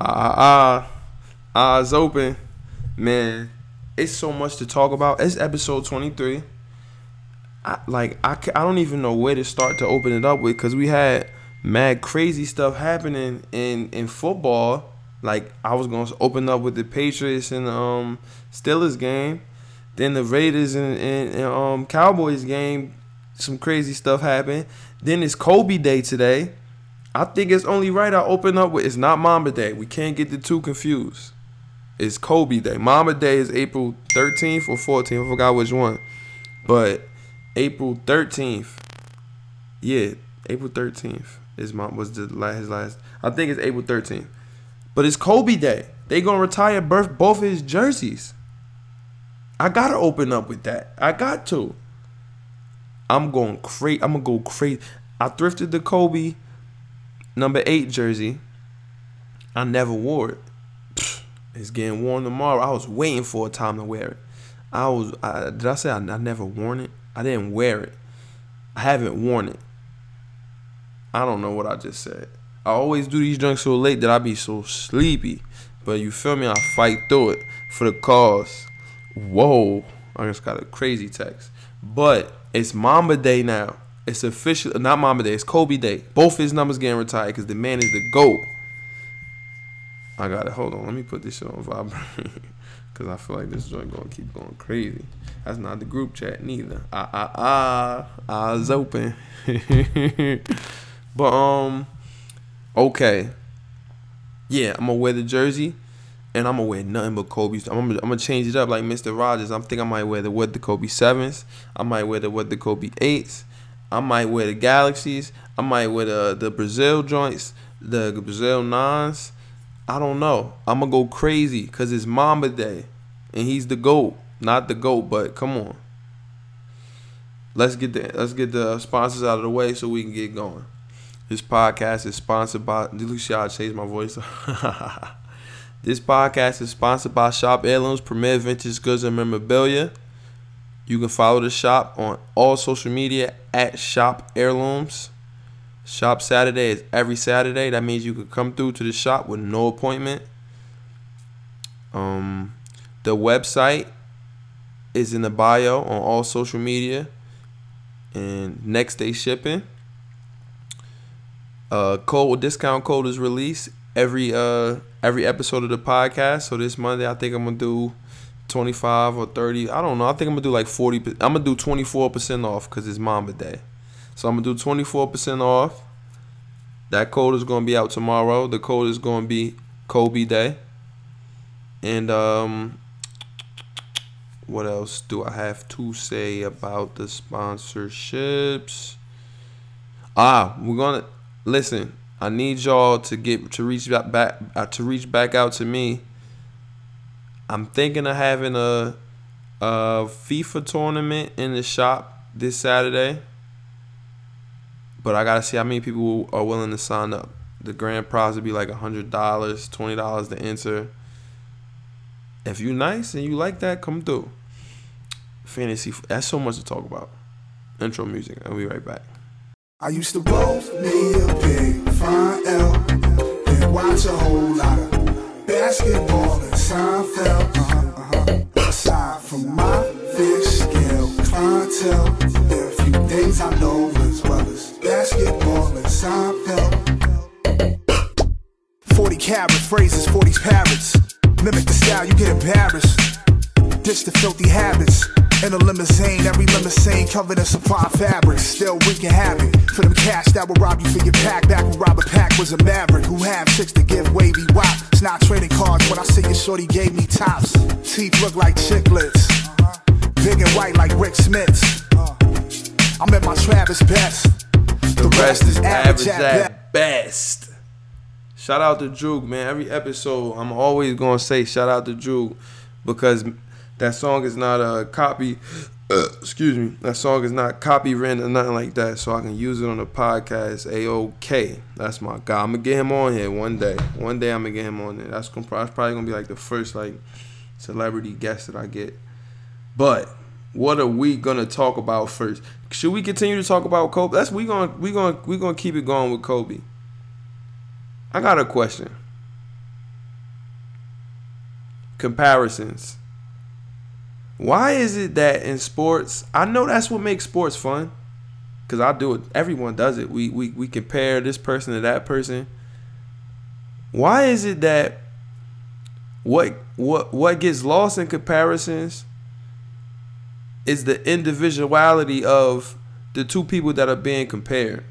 Ah, ah, eyes open, man. It's so much to talk about. It's episode twenty three. I, like I, I don't even know where to start to open it up with because we had mad crazy stuff happening in in football. Like I was gonna open up with the Patriots and um, Steelers game, then the Raiders and, and, and um, Cowboys game. Some crazy stuff happened. Then it's Kobe Day today. I think it's only right I open up with it's not Mamba Day. We can't get the two confused. It's Kobe Day. Mamba Day is April 13th or 14th. I forgot which one. But April 13th. Yeah, April 13th is my was the last his last. I think it's April 13th. But it's Kobe Day. They gonna retire birth both his jerseys. I gotta open up with that. I got to. I'm going crazy. I'm gonna go crazy. I thrifted the Kobe number eight jersey. I never wore it. It's getting worn tomorrow. I was waiting for a time to wear it. I was. I, did I say I, I never worn it? I didn't wear it. I haven't worn it. I don't know what I just said. I always do these drinks so late that I be so sleepy. But you feel me? I fight through it for the cause. Whoa. I just got a crazy text. But it's Mamba Day now. It's official. Not Mamba Day. It's Kobe Day. Both his numbers getting retired because the man is the GOAT. I got it. Hold on. Let me put this shit on vibrate. Because I feel like this joint going to keep going crazy. That's not the group chat neither. Ah, ah, ah. Eyes open. but, um, okay. Yeah, I'm to wear the jersey. And I'm to wear nothing but Kobe's. I'm going to change it up like Mr. Rogers. I'm thinking I might wear the what the Kobe 7s. I might wear the what the Kobe 8s. I might wear the Galaxies. I might wear the, the Brazil joints. The Brazil 9s. I don't know. I'm gonna go crazy because it's Mamba Day, and he's the goat. Not the goat, but come on. Let's get the let's get the sponsors out of the way so we can get going. This podcast is sponsored by. Lucia, I changed my voice. this podcast is sponsored by Shop Heirlooms, Premier Vintage Goods and Memorabilia. You can follow the shop on all social media at Shop Heirlooms. Shop Saturday is every Saturday. That means you could come through to the shop with no appointment. Um, the website is in the bio on all social media and next day shipping. Uh, code discount code is released every uh every episode of the podcast. So this Monday, I think I'm gonna do 25 or 30. I don't know. I think I'm gonna do like 40. I'm gonna do 24 percent off because it's Mamba Day. So I'm gonna do 24% off. That code is gonna be out tomorrow. The code is gonna be Kobe Day. And um what else do I have to say about the sponsorships? Ah, we're gonna listen. I need y'all to get to reach back, back uh, to reach back out to me. I'm thinking of having a a FIFA tournament in the shop this Saturday. But I gotta see how many people are willing to sign up. The grand prize would be like hundred dollars, twenty dollars to enter. If you nice and you like that, come through. Fantasy, that's so much to talk about. Intro music. I'll be right back. I used to a big fine L and watch a whole lot of basketball Seinfeld. Uh-huh, uh-huh. Aside from my fish scale clientele, there are a few things I know as well as basketball and Seinfeld. 40 carats, phrases, 40's parrots. Mimic the style, you get embarrassed. Ditch the filthy habits. In a limousine, every limousine covered in supply fabric. Still wreaking havoc for them cash that will rob you for your pack. Back when Robert Pack was a maverick who had six to give wavy wop. It's not trading cards when I see your shorty gave me tops. Teeth look like chiclets. Big and white like Rik Smits. I'm at my Travis best. The rest is average at best. Shout out to Drew, man. Every episode, I'm always gonna say shout out to Drew because that song is not a copy. Uh, excuse me. That song is not copywritten or nothing like that, so I can use it on the podcast. A OK. That's my guy. I'm gonna get him on here one day. One day I'm gonna get him on there. That's, gonna, that's probably gonna be like the first like celebrity guest that I get. But what are we gonna talk about first? Should we continue to talk about Kobe? That's we gonna we gonna we gonna keep it going with Kobe. I got a question. comparisons. Why is it that in sports, I know that's what makes sports fun. Cause I do it. Everyone does it. We we we compare this person to that person. Why is it that what what what gets lost in comparisons is the individuality of the two people that are being compared.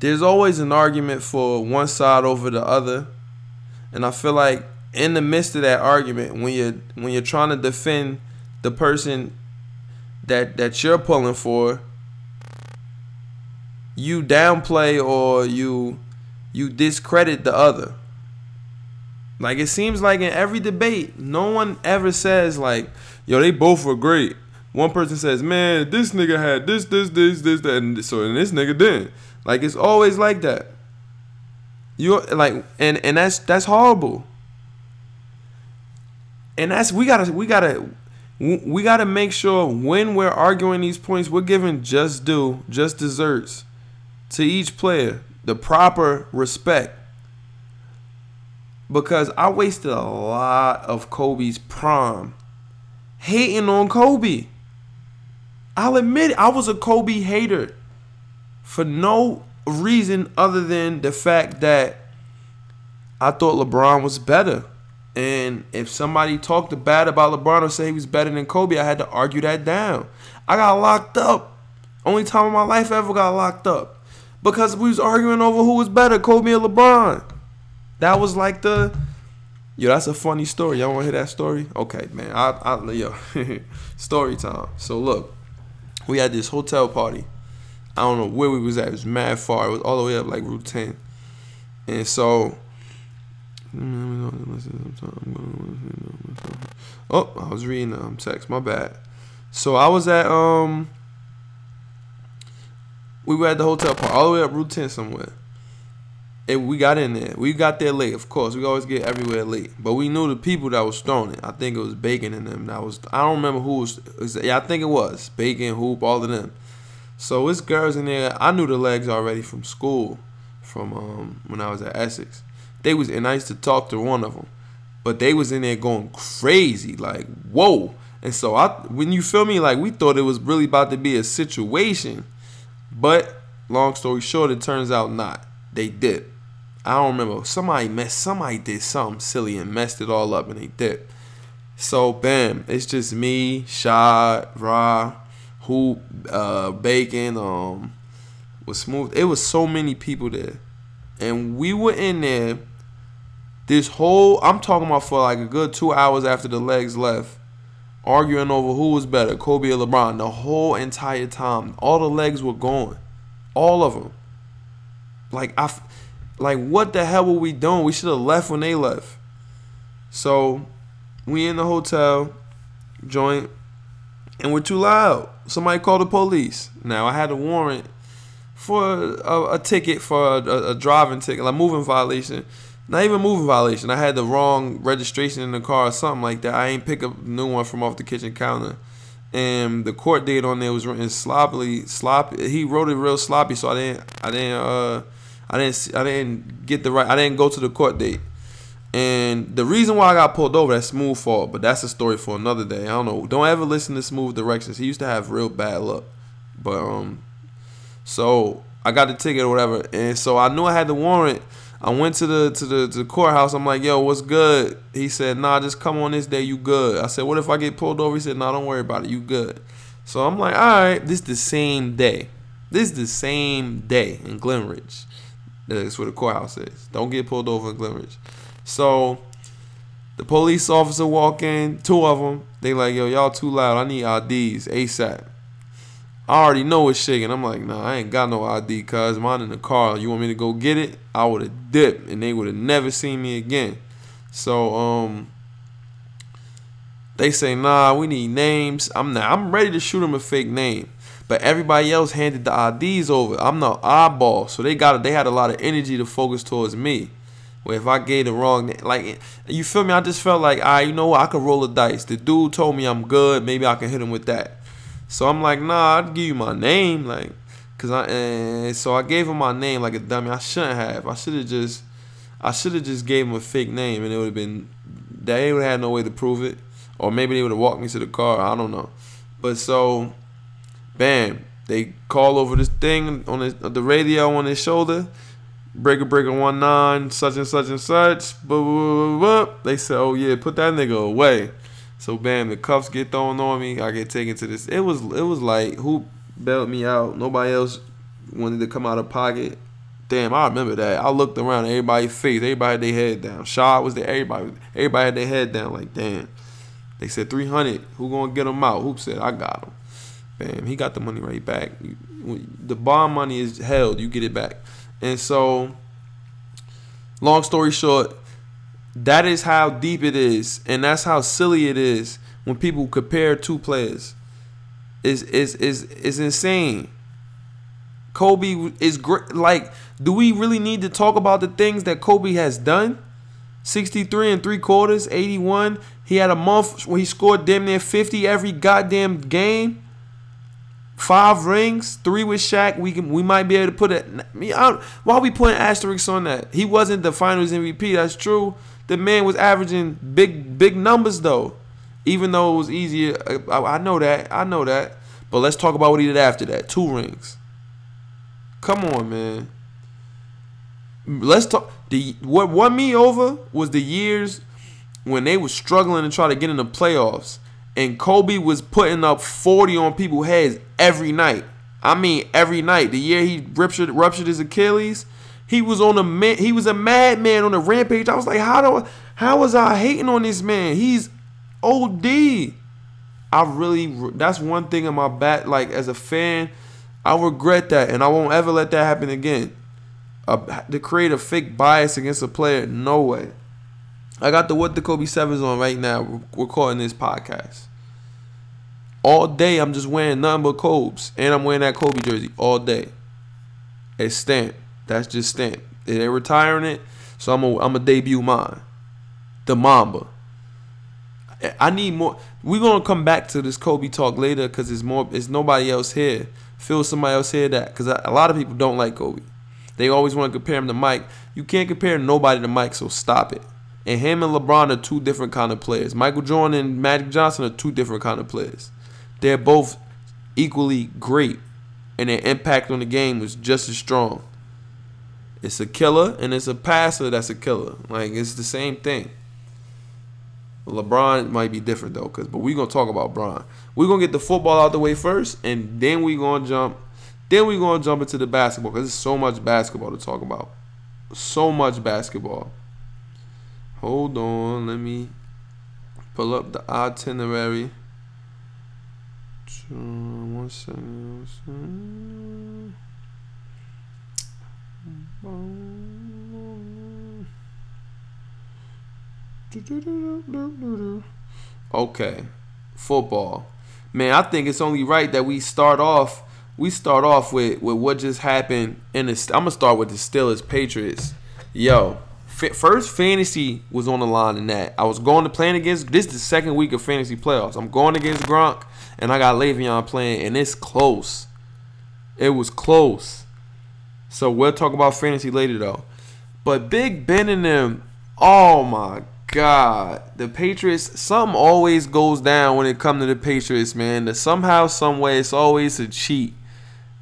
There's always an argument for one side over the other, and I feel like in the midst of that argument, when you're when you're trying to defend the person that that you're pulling for, you downplay or you you discredit the other. Like it seems like in every debate, no one ever says like, "Yo, they both were great." One person says, "Man, this nigga had this, this, this, this, that," and so and this nigga didn't. Like it's always like that. You like, and and that's that's horrible. And that's we gotta we gotta we gotta make sure when we're arguing these points, we're giving just due, just desserts to each player, the proper respect. Because I wasted a lot of Kobe's prime hating on Kobe. I'll admit it, I was a Kobe hater for no reason other than the fact that I thought LeBron was better. And if somebody talked bad about LeBron or said he was better than Kobe, I had to argue that down. I got locked up. Only time in my life I ever got locked up. Because we was arguing over who was better, Kobe or LeBron. That was like the Yo, that's a funny story. Y'all wanna hear that story? Okay, man. I I yo story time. So look, we had this hotel party. I don't know where we was at. It was mad far. It was all the way up like Route 10. And so Oh, I was reading um text. My bad. So I was at um we were at the hotel park, all the way up Route 10 somewhere. And we got in there. We got there late, of course. We always get everywhere late. But we knew the people that was throwing it. I think it was Bacon and them. That was I don't remember who was. Yeah, I think it was Bacon, Hoop, all of them. So it's girls in there. I knew the legs already from school, from um, when I was at Essex. They was and I used to talk to one of them, but they was in there going crazy, like whoa. And so I, when you feel me, like we thought it was really about to be a situation, but long story short, it turns out not. They did. I don't remember. Somebody messed. Somebody did something silly and messed it all up, and they did. So bam, it's just me, Shad, Ra, who, uh, Bacon, um, was smooth. It was so many people there, and we were in there. This whole I'm talking about for like a good two hours after the legs left, arguing over who was better, Kobe or LeBron. The whole entire time, all the legs were gone, all of them. Like I like, what the hell were we doing? We should have left when they left. So, we in the hotel joint, and we're too loud. Somebody called the police. Now, I had a warrant for a, a ticket for a, a, driving ticket, like moving violation. Not even moving violation. I had the wrong registration in the car or something like that. I ain't pick up a new one from off the kitchen counter. And the court date on there was written sloppily, sloppy. He wrote it real sloppy, so I didn't, I didn't, uh, I didn't I didn't get the right I didn't go to the court date. And the reason why I got pulled over, that's Smooth fault, but that's a story for another day. I don't know. Don't ever listen to Smooth directions. He used to have real bad luck. But um so I got the ticket or whatever. And so I knew I had the warrant. I went to the to the to the courthouse. I'm like, yo, what's good? He said, nah, just come on this day, you good. I said, what if I get pulled over? He said, nah, don't worry about it, you good. So I'm like, all right, this the same day. This the same day in Glen Ridge. That's where the courthouse is. Don't get pulled over in Glen Ridge. So the police officer walk in, two of them. They like, yo, y'all too loud. I need IDs ASAP. I already know it's shaking. I'm like, nah, I ain't got no ID, cuz mine in the car. You want me to go get it? I would have dipped, and they would have never seen me again. So, um, they say, nah, we need names. I'm not. I'm ready to shoot them a fake name. But everybody else handed the IDs over. I'm the eyeball. so they got they had a lot of energy to focus towards me. Where if I gave the wrong, like you feel me, I just felt like, I, right, you know what, I could roll the dice. The dude told me I'm good, maybe I can hit him with that. So I'm like, nah, I'd give you my name, like, cause I and so I gave him my name like a dummy. I shouldn't have. I should have just, I should have just gave him a fake name, and it would have been they would have had no way to prove it, or maybe they would have walked me to the car. I don't know. But so, bam, they call over this thing on his, the radio on his shoulder. Breaker Breaker one nine, such and such and such. Boop. They said, "Oh yeah, put that nigga away." So bam, the cuffs get thrown on me. I get taken to this. It was it was like who bailed me out. Nobody else wanted to come out of pocket. Damn, I remember that. I looked around, everybody's face, everybody had their head down. Shaw was there, everybody, everybody had their head down. Like damn, they said three hundred. Who gonna get him out? Hoop said, I got him. Bam, he got the money right back. The bond money is held. You get it back. And so, long story short, that is how deep it is, and that's how silly it is when people compare two players. Is is is is insane. Kobe is great. Like, do we really need to talk about the things that Kobe has done? 63 and three quarters, 81. He had a month where he scored damn near 50 every goddamn game. Five rings, three with Shaq. We can we might be able to put it. Why are we putting asterisks on that? He wasn't the Finals MVP. That's true. The man was averaging big big numbers though. Even though it was easier, I, I know that. I know that. But let's talk about what he did after that. Two rings. Come on, man. Let's talk. The what won me over was the years when they were struggling to try to get in the playoffs and Kobe was putting up 40 on people's heads every night. I mean, every night. The year he ruptured, ruptured his Achilles, he was on a he was a madman on a rampage. I was like, how do how was I hating on this man? He's OD. I really that's one thing in my back. Like as a fan, I regret that, and I won't ever let that happen again. Uh, to create a fake bias against a player, no way. I got the what the Kobe Sevens on right now, recording this podcast. All day I'm just wearing nothing but Kobe's, and I'm wearing that Kobe jersey all day. It's stamped. That's just stamped. They're retiring it, so I'm a, I'm debut mine, the Mamba. I need more. We're gonna come back to this Kobe talk later because it's more. It's nobody else here. Feel somebody else here that because a lot of people don't like Kobe. They always want to compare him to Mike. You can't compare nobody to Mike, so stop it. And him and LeBron are two different kind of players. Michael Jordan and Magic Johnson are two different kind of players. They're both equally great, and their impact on the game was just as strong. It's a killer and it's a passer that's a killer. Like it's the same thing. LeBron might be different though, cause but we're gonna talk about Bron. We're gonna get the football out the way first, and then we're gonna jump. Then we're gonna jump into the basketball, cause there's so much basketball to talk about. So much basketball. Hold on, let me pull up the itinerary. One second. Okay, football. Man, I think it's only right that we start off. We start off with, with what just happened in the. I'm gonna start with the Steelers Patriots. Yo, first fantasy was on the line in that. I was going to playing against. This is the second week of fantasy playoffs. I'm going against Gronk, and I got Le'Veon playing, and it's close. It was close. So we'll talk about fantasy later though. But Big Ben and them, oh my God, the Patriots. Something always goes down when it comes to the Patriots, man. That somehow, some way, it's always a cheat.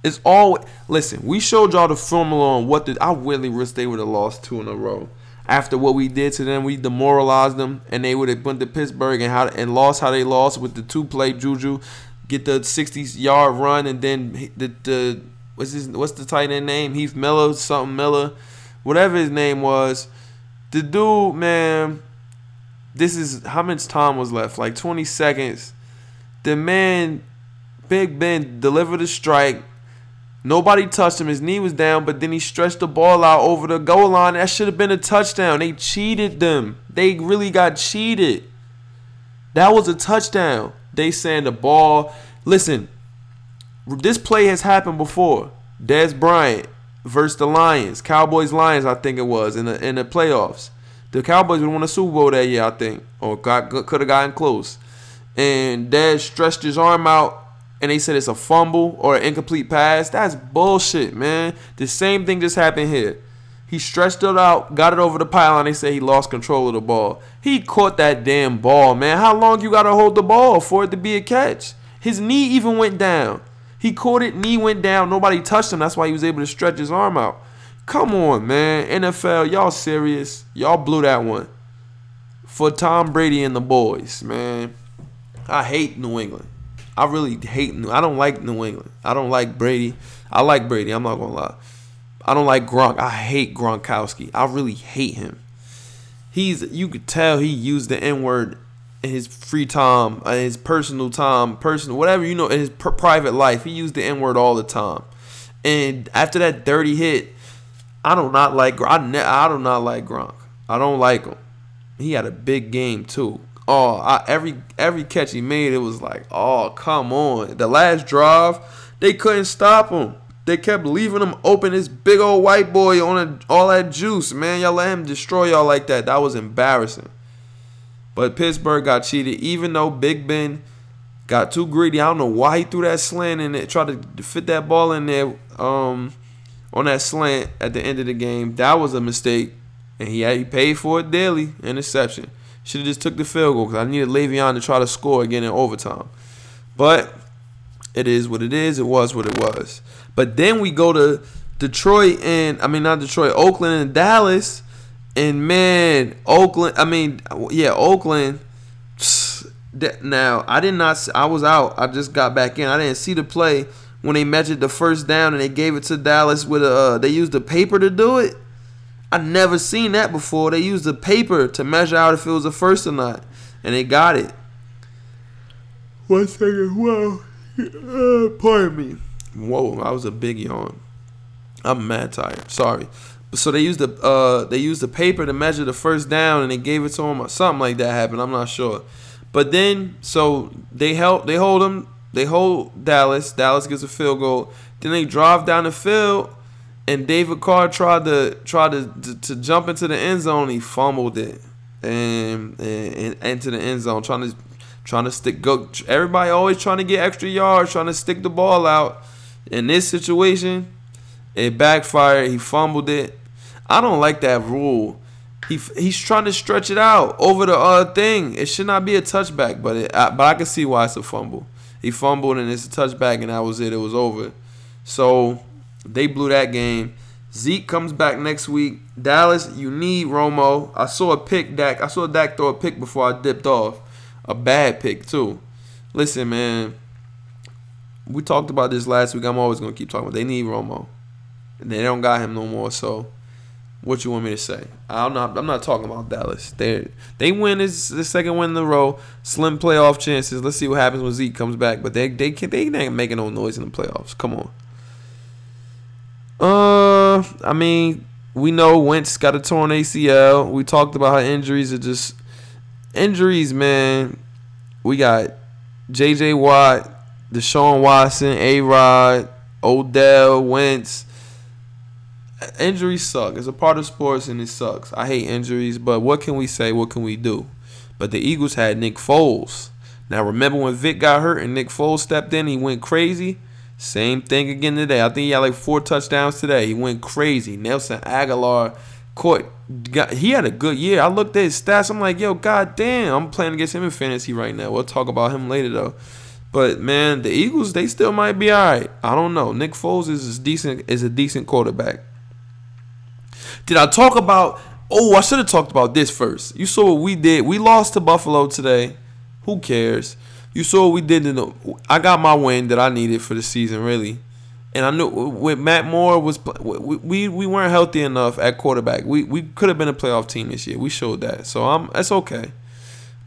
It's all. Listen, we showed y'all the formula on what did I really wish they would have lost two in a row after what we did to them, we demoralized them, and they would have went to Pittsburgh and how and lost how they lost with the two play Juju, get the 60 yard run, and then the the what's his what's the tight end name? Heath Miller, something Miller, whatever his name was. The dude, man, this is how much time was left? Like 20 seconds. The man, Big Ben, delivered a strike Nobody touched him. His knee was down, but then he stretched the ball out over the goal line. That should have been a touchdown. They cheated them. They really got cheated. That was a touchdown. They saying the ball. Listen, this play has happened before. Dez Bryant versus the Lions, Cowboys Lions, I think it was in the in the playoffs. The Cowboys would won a Super Bowl that year, I think, or got could have gotten close. And Dez stretched his arm out and they said it's a fumble or an incomplete pass, that's bullshit, man. The same thing just happened here. He He stretched it out, got it over the pylon. They say he lost control of the ball. He caught that damn ball, man. How long you gotta hold the ball for it to be a catch? His knee even went down. He caught it, knee went down. Nobody touched him. That's why he was able to stretch his arm out. Come on, man. NFL, y'all serious? Y'all blew that one. For Tom Brady and the boys, man. I hate New England. I really hate New. I don't like New England. I don't like Brady. I like Brady. I'm not gonna lie. I don't like Gronk. I hate Gronkowski. I really hate him. He's you could tell he used the N word in his free time, in his personal time, personal whatever you know, in his pr- private life. He used the N word all the time. And after that dirty hit, I do not like I, ne- I do not like Gronk. I don't like him. He had a big game too. Oh, I, every every catch he made, it was like, oh come on. The last drive, they couldn't stop him. They kept leaving him open. This big old white boy on a, all that juice, man. Y'all let him destroy y'all like that. That was embarrassing. But Pittsburgh got cheated, even though Big Ben got too greedy. I don't know why he threw that slant in it, tried to fit that ball in there um, on that slant at the end of the game. That was a mistake, and he had, he paid for it daily. Interception. Should have just took the field goal because I needed Le'Veon to try to score again in overtime. But it is what it is. It was what it was. But then we go to Detroit and I mean not Detroit, Oakland and Dallas. And man, Oakland. I mean, yeah, Oakland. Now I did not. I was out. I just got back in. I didn't see the play when they measured the first down and they gave it to Dallas with a. Uh, they used the paper to do it. I never seen that before. They used the paper to measure out if it was a first or not, and they got it. One second. Whoa. Uh, pardon me. Whoa, I was a big yawn. I'm mad tired. Sorry. So they used the uh they used the paper to measure the first down and they gave it to him or something like that happened. I'm not sure. But then so they help they hold him they hold Dallas. Dallas gets a field goal. Then they drive down the field and David Carr tried to try to, to, to jump into the end zone. He fumbled it and, and, and into the end zone, trying to trying to stick go. Everybody always trying to get extra yards, trying to stick the ball out. In this situation, it backfired. He fumbled it. I don't like that rule. He he's trying to stretch it out over the uh thing. It should not be a touchback, but it, I, but I can see why it's a fumble. He fumbled and it's a touchback, and that was it. It was over. So they blew that game. Zeke comes back next week. Dallas, you need Romo. I saw a pick, Dak. I saw Dak throw a pick before I dipped off. A bad pick too. Listen, man. We talked about this last week. I'm always gonna keep talking about. They need Romo, and they don't got him no more. So, what you want me to say? I'm not. I'm not talking about Dallas. They they win is the second win in a row. Slim playoff chances. Let's see what happens when Zeke comes back. But they they can they ain't making no noise in the playoffs. Come on. Uh, I mean, we know Wentz got a torn ACL. We talked about how injuries are just injuries, man. We got J.J. Watt, Deshaun Watson, A. Rod, Odell, Wentz. Injuries suck. It's a part of sports and it sucks. I hate injuries, but what can we say? What can we do? But the Eagles had Nick Foles. Now remember when Vic got hurt and Nick Foles stepped in, he went crazy. Same thing again today. I think he had like four touchdowns today. He went crazy. Nelson Agholor caught. Got, he had a good year. I looked at his stats. I'm like, yo, god damn. I'm playing against him in fantasy right now. We'll talk about him later though. But man, the Eagles they still might be all right. I don't know. Nick Foles is decent. Is a decent quarterback. Did I talk about? Oh, I should have talked about this first. You saw what we did. We lost to Buffalo today. Who cares? You saw what we did. In the, I got my win that I needed for the season, really. And I knew with Matt Moore was we, we we weren't healthy enough at quarterback. We we could have been a playoff team this year. We showed that, so I'm that's okay.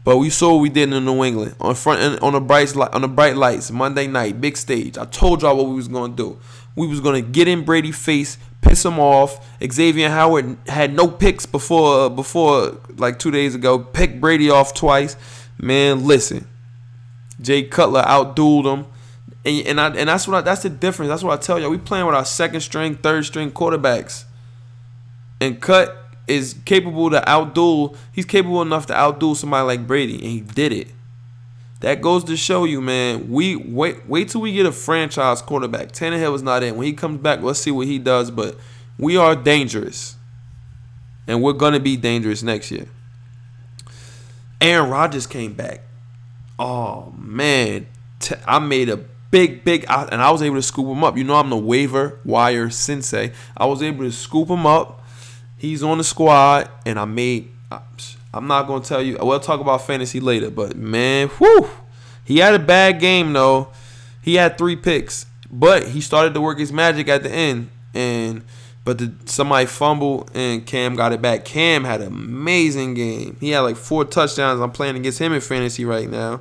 But we saw what we did in New England on front on the bright on the bright lights Monday night, big stage. I told y'all what we was gonna do. We was gonna get in Brady face, piss him off. Xavier Howard had no picks before before like two days ago. Picked Brady off twice. Man, listen, Jay Cutler outdueled him. And, and I and that's what I, that's the difference. That's what I tell y'all. We playing with our second string, third string quarterbacks. And Cut is capable to outduel. He's capable enough to outduel somebody like Brady, and he did it. That goes to show you, man. We wait wait till we get a franchise quarterback. Tannehill is not in. When he comes back, let's see what he does. But we are dangerous. and we're gonna be dangerous next year. Aaron Rodgers came back. Oh man, I made a big, big, and I was able to scoop him up. You know, I'm the waiver wire sensei. I was able to scoop him up. He's on the squad, and I made. I'm not gonna tell you. We'll talk about fantasy later, but man, whew, he had a bad game though. He had three picks, but he started to work his magic at the end, and but the, somebody fumbled and Cam got it back. Cam had an amazing game. He had like four touchdowns. I'm playing against him in fantasy right now.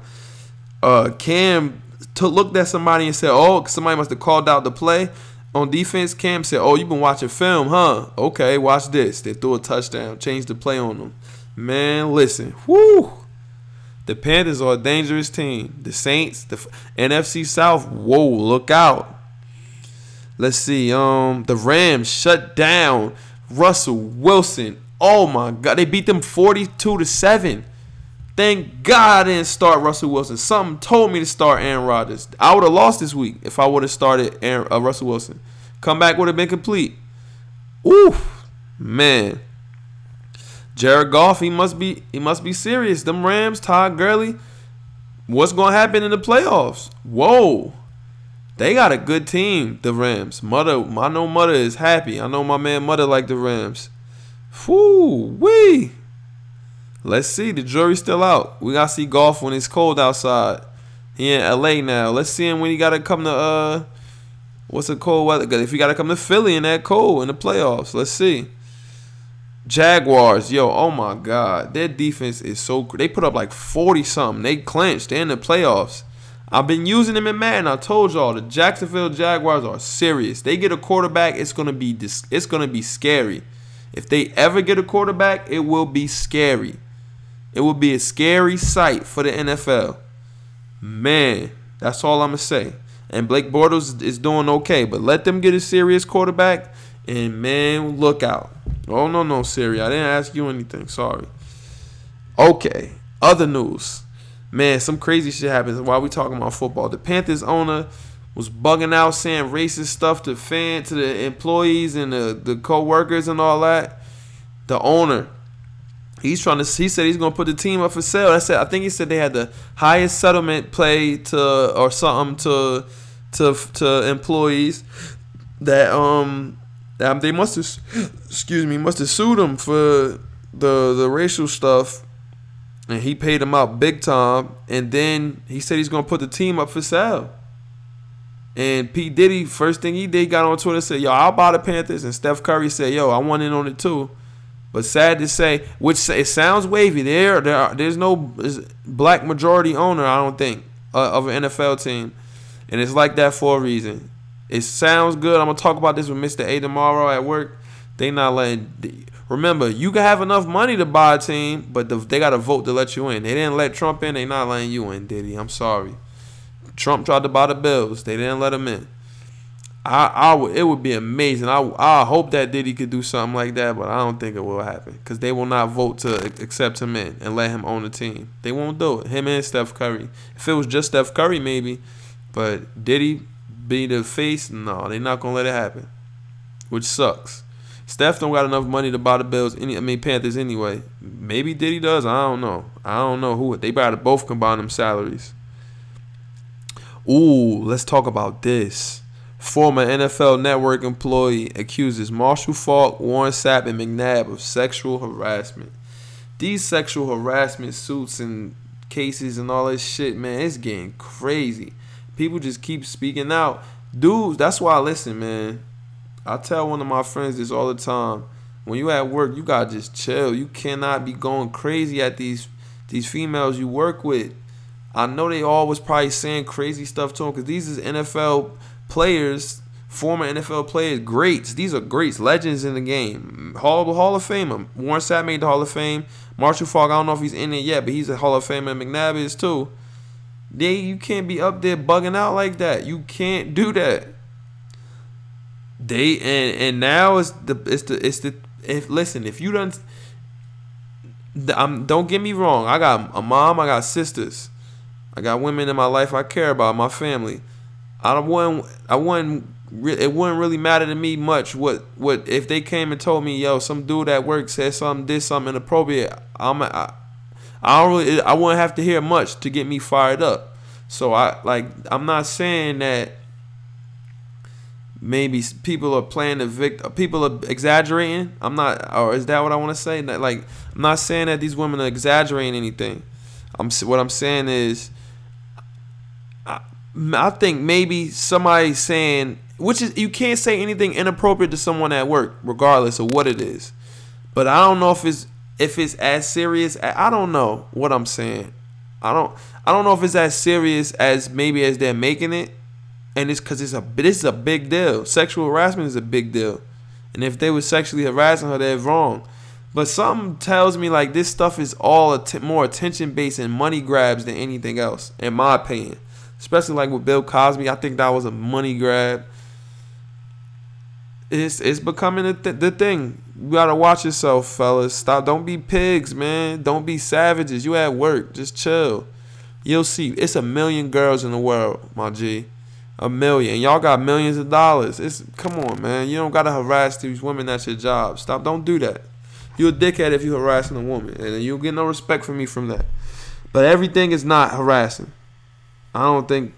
Uh, Cam looked at somebody and said, "Oh, somebody must have called out the play." On defense, Cam said, "Oh, you've been watching film, huh? Okay, watch this." They threw a touchdown, changed the play on them. Man, listen, whoo! The Panthers are a dangerous team. The Saints, the NFC South, whoa, look out. Let's see. Um, the Rams shut down Russell Wilson. Oh my God, they beat them forty-two to seven. Thank God I didn't start Russell Wilson. Something told me to start Aaron Rodgers. I would have lost this week if I would have started Aaron, uh, Russell Wilson. Comeback would have been complete. Oof, man. Jared Goff, he must be he must be serious. Them Rams, Todd Gurley. What's gonna happen in the playoffs? Whoa. They got a good team, the Rams. Mother, I know Mother is happy. I know my man Mother like the Rams. Whoo wee. Let's see. The jury's still out. We gotta see Goff when it's cold outside. He in LA now. Let's see him when he gotta come to uh what's the cold weather? If he gotta come to Philly in that cold in the playoffs. Let's see. Jaguars, yo, oh my God, their defense is so. They put up like forty something. They clinched. They're in the playoffs. I've been using them in Madden. I told y'all the Jacksonville Jaguars are serious. They get a quarterback, it's gonna be it's gonna be scary. If they ever get a quarterback, it will be scary. It will be a scary sight for the NFL. Man, that's all I'm gonna say. And Blake Bortles is doing okay, but let them get a serious quarterback, and man, look out. Oh no, no, Siri, I didn't ask you anything. Sorry. Okay, other news. Man, some crazy shit happens while we talking about football. The Panthers owner was bugging out saying racist stuff to fan to the employees and the, the co-workers and all that. The owner He's trying to. He said he's gonna put the team up for sale. I said I think he said they had the highest settlement play to or something to to to employees that um that they must have excuse me must have sued him for the the racial stuff and he paid him out big time and then he said he's gonna put the team up for sale. And P Diddy first thing he did got on Twitter said yo I'll buy the Panthers and Steph Curry said yo I want in on it too. But sad to say, which it sounds wavy. There, there, are, there's no black majority owner. I don't think uh, of an NFL team, and it's like that for a reason. It sounds good. I'm gonna talk about this with Mr. A tomorrow at work. They not letting. Remember, you can have enough money to buy a team, but the, they got to vote to let you in. They didn't let Trump in. They not letting you in, Diddy. I'm sorry. Trump tried to buy the Bills. They didn't let him in. I, I would, it would be amazing. I, I hope that Diddy could do something like that, but I don't think it will happen because they will not vote to accept him in and let him own the team. They won't do it. Him and Steph Curry. If it was just Steph Curry, maybe, but Diddy be the face, no, they're not gonna let it happen, which sucks. Steph don't got enough money to buy the Bills. Any, I mean Panthers anyway. Maybe Diddy does. I don't know. I don't know who. They better both combine them salaries. Ooh, let's talk about this. Former NFL Network employee accuses Marshall Faulk, Warren Sapp, and McNabb of sexual harassment. These sexual harassment suits and cases and all this shit, man, it's getting crazy. People just keep speaking out. Dudes, that's why I listen, man. I tell one of my friends this all the time. When you at work, you gotta just chill. You cannot be going crazy at these these females you work with. I know they always probably saying crazy stuff to them because these is NFL players, former NFL players, greats. These are greats, legends in the game. Hall, Hall of Famer. Warren Sapp made the Hall of Fame. Marshall Faulk, I don't know if he's in it yet, but he's a Hall of Famer. McNabb is too. They, you can't be up there bugging out like that. You can't do that. They and and now it's the it's the it's the if listen if you don't I'm, don't get me wrong I got a mom I got sisters. I got women in my life I care about my family. I wouldn't I wouldn't it wouldn't really matter to me much what what if they came and told me yo some dude at work said something did something inappropriate I'm I, I don't really I wouldn't have to hear much to get me fired up. So I like I'm not saying that maybe people are playing the victim uh, people are exaggerating I'm not or is that what I want to say like I'm not saying that these women are exaggerating anything I'm what I'm saying is I, I think maybe somebody saying which is you can't say anything inappropriate to someone at work, regardless of what it is. But I don't know if it's if it's as serious. I don't know what I'm saying. I don't I don't know if it's as serious as maybe as they're making it, and it's because it's a this is a big deal. Sexual harassment is a big deal, and if they were sexually harassing her, they're wrong. But something tells me like this stuff is all att- more attention based and money grabs than anything else, in my opinion. Especially like with Bill Cosby, I think that was a money grab it's it's becoming th- the thing. You gotta watch yourself, fellas. Stop. Don't be pigs, man. Don't be savages. You at work. Just chill. You'll see. It's a million girls in the world, my G. A million. Y'all got millions of dollars. It's come on, man. You don't gotta harass these women That's your job. Stop. Don't do that. You're a dickhead if you harassing a woman, and you'll get no respect from me from that. But everything is not harassing. I don't think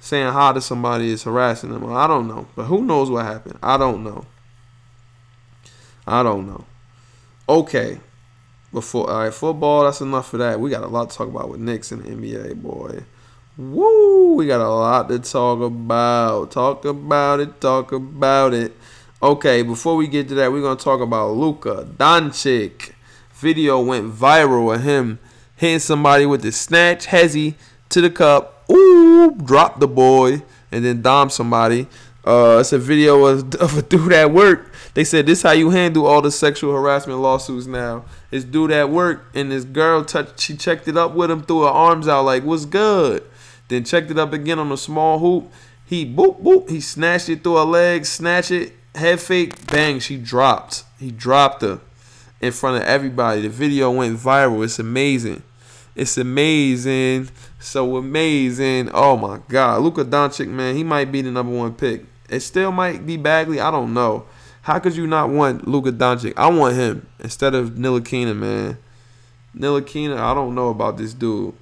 saying hi to somebody is harassing them. I don't know. But who knows what happened? I don't know. I don't know. Okay. Before all right, football, that's enough for that. We got a lot to talk about with Knicks and the NBA, boy. Woo! We got a lot to talk about. Talk about it, talk about it. Okay, before we get to that, we're gonna talk about Luka Doncic. Video went viral of him hitting somebody with the snatch hezzy to the cup ooh, drop the boy, and then dom somebody. Uh, it's a video of, of a dude at work. They said this how you handle all the sexual harassment lawsuits now. This dude at work and this girl touched. She checked it up with him, threw her arms out like, "What's good?" Then checked it up again on a small hoop. He boop boop. He snatched it through her legs, snatch it, head fake, bang. She dropped. He dropped her in front of everybody. The video went viral. It's amazing. It's amazing. So amazing. Oh my God. Luka Doncic, man, he might be the number one pick. It still might be Bagley. I don't know. How could you not want Luka Doncic? I want him instead of Ntilikina, man. Ntilikina, I don't know about this dude.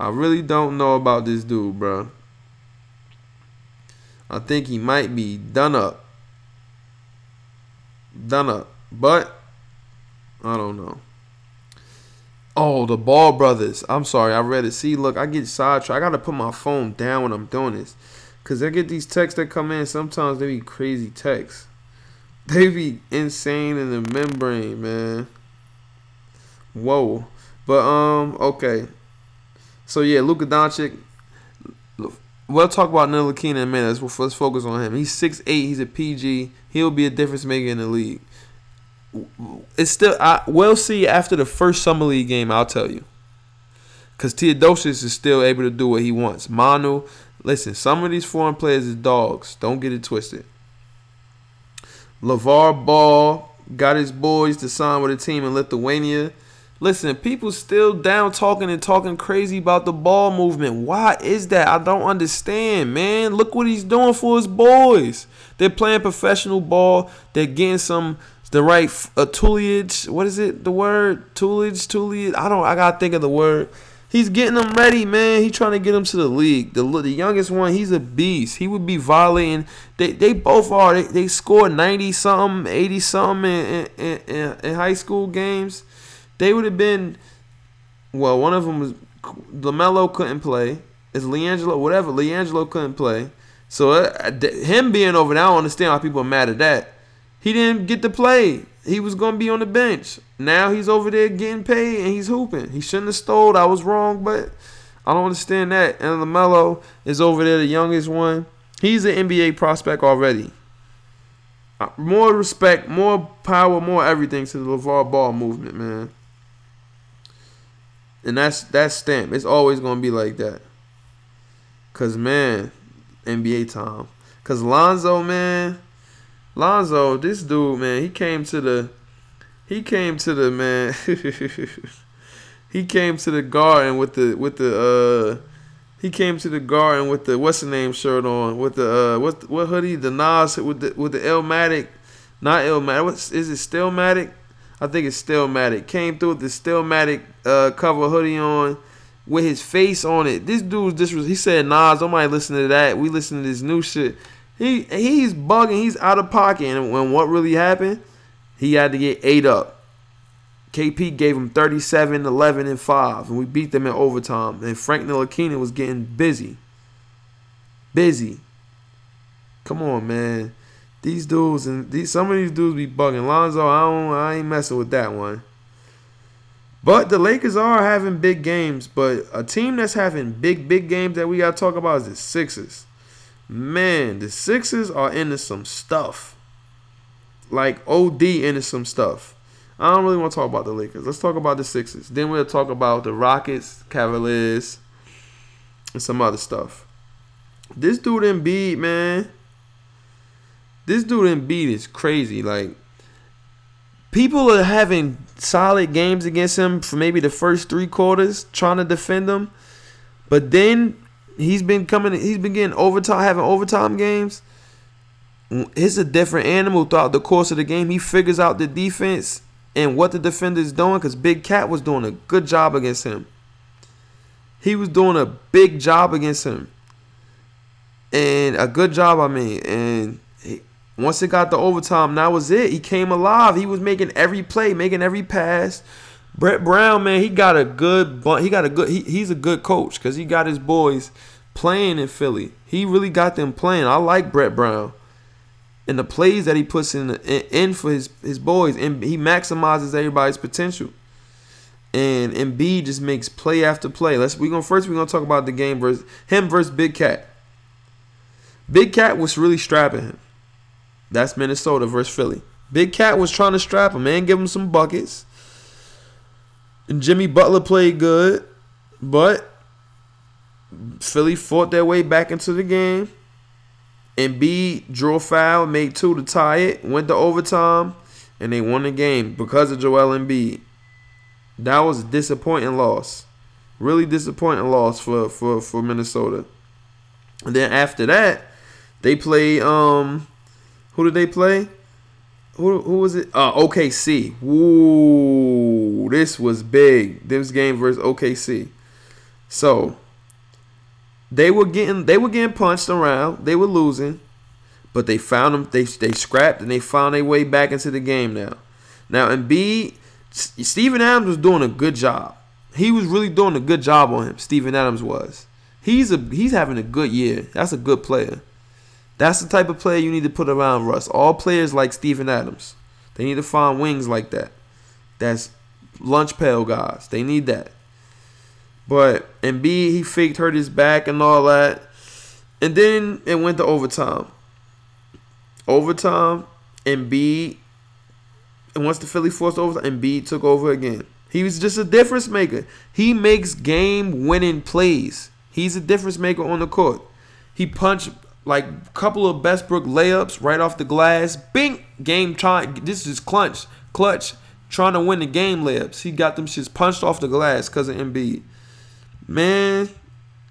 I really don't know about this dude, bro. I think he might be done up. Done up. But I don't know. Oh, the Ball brothers. I'm sorry, I read it. See, look, I get sidetracked. I gotta put my phone down when I'm doing this, cause I get these texts that come in. Sometimes they be crazy texts. They be insane in the membrane, man. Whoa. But um, okay. So yeah, Luka Doncic. We'll talk about Ntilikina in a minute. Let's, let's focus on him. He's 6'8", He's a PG. He'll be a difference maker in the league it's still I we'll see after the first summer league game. I'll tell you, because Teodosic is still able to do what he wants. Manu, listen, some of these foreign players is dogs. Don't get it twisted. LaVar Ball got his boys to sign with a team in Lithuania. Listen, people still down talking and talking crazy about the ball movement. Why is that? I don't understand, man. Look what he's doing for his boys. They're playing professional ball. They're getting some the right uh, tutelage. What is it? The word tutelage, tutelage. I don't. I gotta think of the word. He's getting them ready, man. He's trying to get them to the league. The the youngest one, he's a beast. He would be violating. They they both are. They, they scored ninety something, eighty something in in, in, in high school games. They would have been. Well, one of them was Lamelo couldn't play. It's LiAngelo, whatever. LiAngelo couldn't play. So uh, him being over there, I don't understand why people are mad at that. He didn't get to play. He was gonna be on the bench. Now he's over there getting paid and he's hooping. He shouldn't have stole. I was wrong, but I don't understand that. And Lamelo is over there, the youngest one. He's an NBA prospect already. Uh, more respect, more power, more everything to the LaVar Ball movement, man. And that's that's stamp. It's always gonna be like that. Cause man, NBA time. Cause Lonzo, man Lonzo, this dude, man, he came to the he came to the man he came to the garden with the with the uh He came to the garden with the what's the name shirt on, with the uh what what hoodie, the Nas with the with the Illmatic, not Illmatic. What is is it? Stillmatic? I think it's Stillmatic. Came through with the Stillmatic uh, cover hoodie on, with his face on it. This dude's this was he said Nas. Nobody listen to that. We listen to this new shit. He he's bugging. He's out of pocket. And when what really happened, he had to get ate up. KP gave him 37, 11, and 5, and we beat them in overtime. And Frank Ntilikina was getting busy. Busy. Come on, man. These dudes and these some of these dudes be bugging. Lonzo, I don't I ain't messing with that one. But the Lakers are having big games, but a team that's having big, big games that we gotta talk about is the Sixers. Man, the Sixers are into some stuff. Like OD into some stuff. I don't really want to talk about the Lakers. Let's talk about the Sixers. Then we'll talk about the Rockets, Cavaliers, and some other stuff. This dude Embiid, man. This dude Embiid is crazy. Like people are having solid games against him for maybe the first three quarters, trying to defend him. But then he's been coming. He's been getting overtime, having overtime games. It's a different animal throughout the course of the game. He figures out the defense and what the defender is doing because Big Cat was doing a good job against him. He was doing a big job against him. And a good job, I mean. And once it got to overtime, that was it. He came alive. He was making every play, making every pass. Brett Brown, man, he got a good he got a good he, he's a good coach because he got his boys playing in Philly. He really got them playing. I like Brett Brown and the plays that he puts in in for his his boys, and he maximizes everybody's potential. And Embiid just makes play after play. Let's we gonna first we gonna talk about the game versus him versus Big Cat. Big Cat was really strapping him. That's Minnesota versus Philly. Big Cat was trying to strap him, man, give him some buckets. And Jimmy Butler played good, but Philly fought their way back into the game. Embiid drew a foul, made two to tie it, went to overtime, and they won the game because of Joel Embiid. That was a disappointing loss. Really disappointing loss for, for, for Minnesota. And then after that, they play um who did they play? Who, who was it? Uh OKC. Ooh, this was big. This game versus OKC. So they were getting they were getting punched around. They were losing, but they found them. They they scrapped and they found their way back into the game now. Now Embiid, Steven Adams was doing a good job. He was really doing a good job on him. Steven Adams was. He's a he's having a good year. That's a good player. That's the type of player you need to put around Russ. All players like Steven Adams. They need to find wings like that. That's lunch pail guys. They need that. But Embiid, he faked hurt his back and all that. And then it went to overtime. Overtime, Embiid, and once the Philly forced overtime, Embiid took over again. He was just a difference maker. He makes game winning plays. He's a difference maker on the court. He punched like a couple of Westbrook layups right off the glass. Bing! Game time. This is clutch. Clutch. Trying to win the game layups. He got them shits punched off the glass because of Embiid man,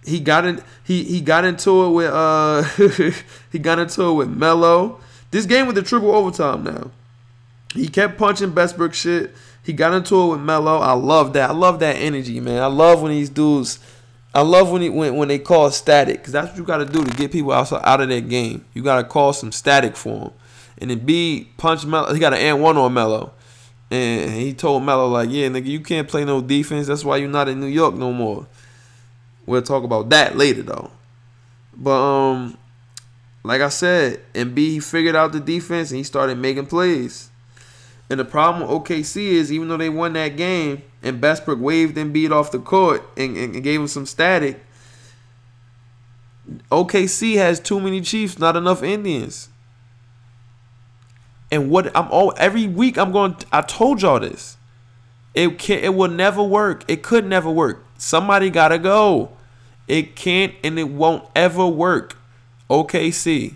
he got in he he got into it with uh he got into it with Melo. This game with the triple overtime now. He kept punching Westbrook shit. He got into it with Melo. I love that. I love that energy, man. I love when these dudes. I love when he when, when they call static because that's what you got to do to get people out out of that game. You got to call some static for him. And then B punch Melo. He got an and one on Melo. And he told Melo like, yeah, nigga, you can't play no defense. That's why you're not in New York no more. We'll talk about that later though. But um, like I said, and B he figured out the defense and he started making plays. And the problem with OKC is even though they won that game and Westbrook waved Embiid off the court and, and, and gave him some static, OKC has too many Chiefs, not enough Indians. And what I'm all every week I'm going. I told y'all this. It can It will never work. It could never work. Somebody gotta go. It can't and it won't ever work. OKC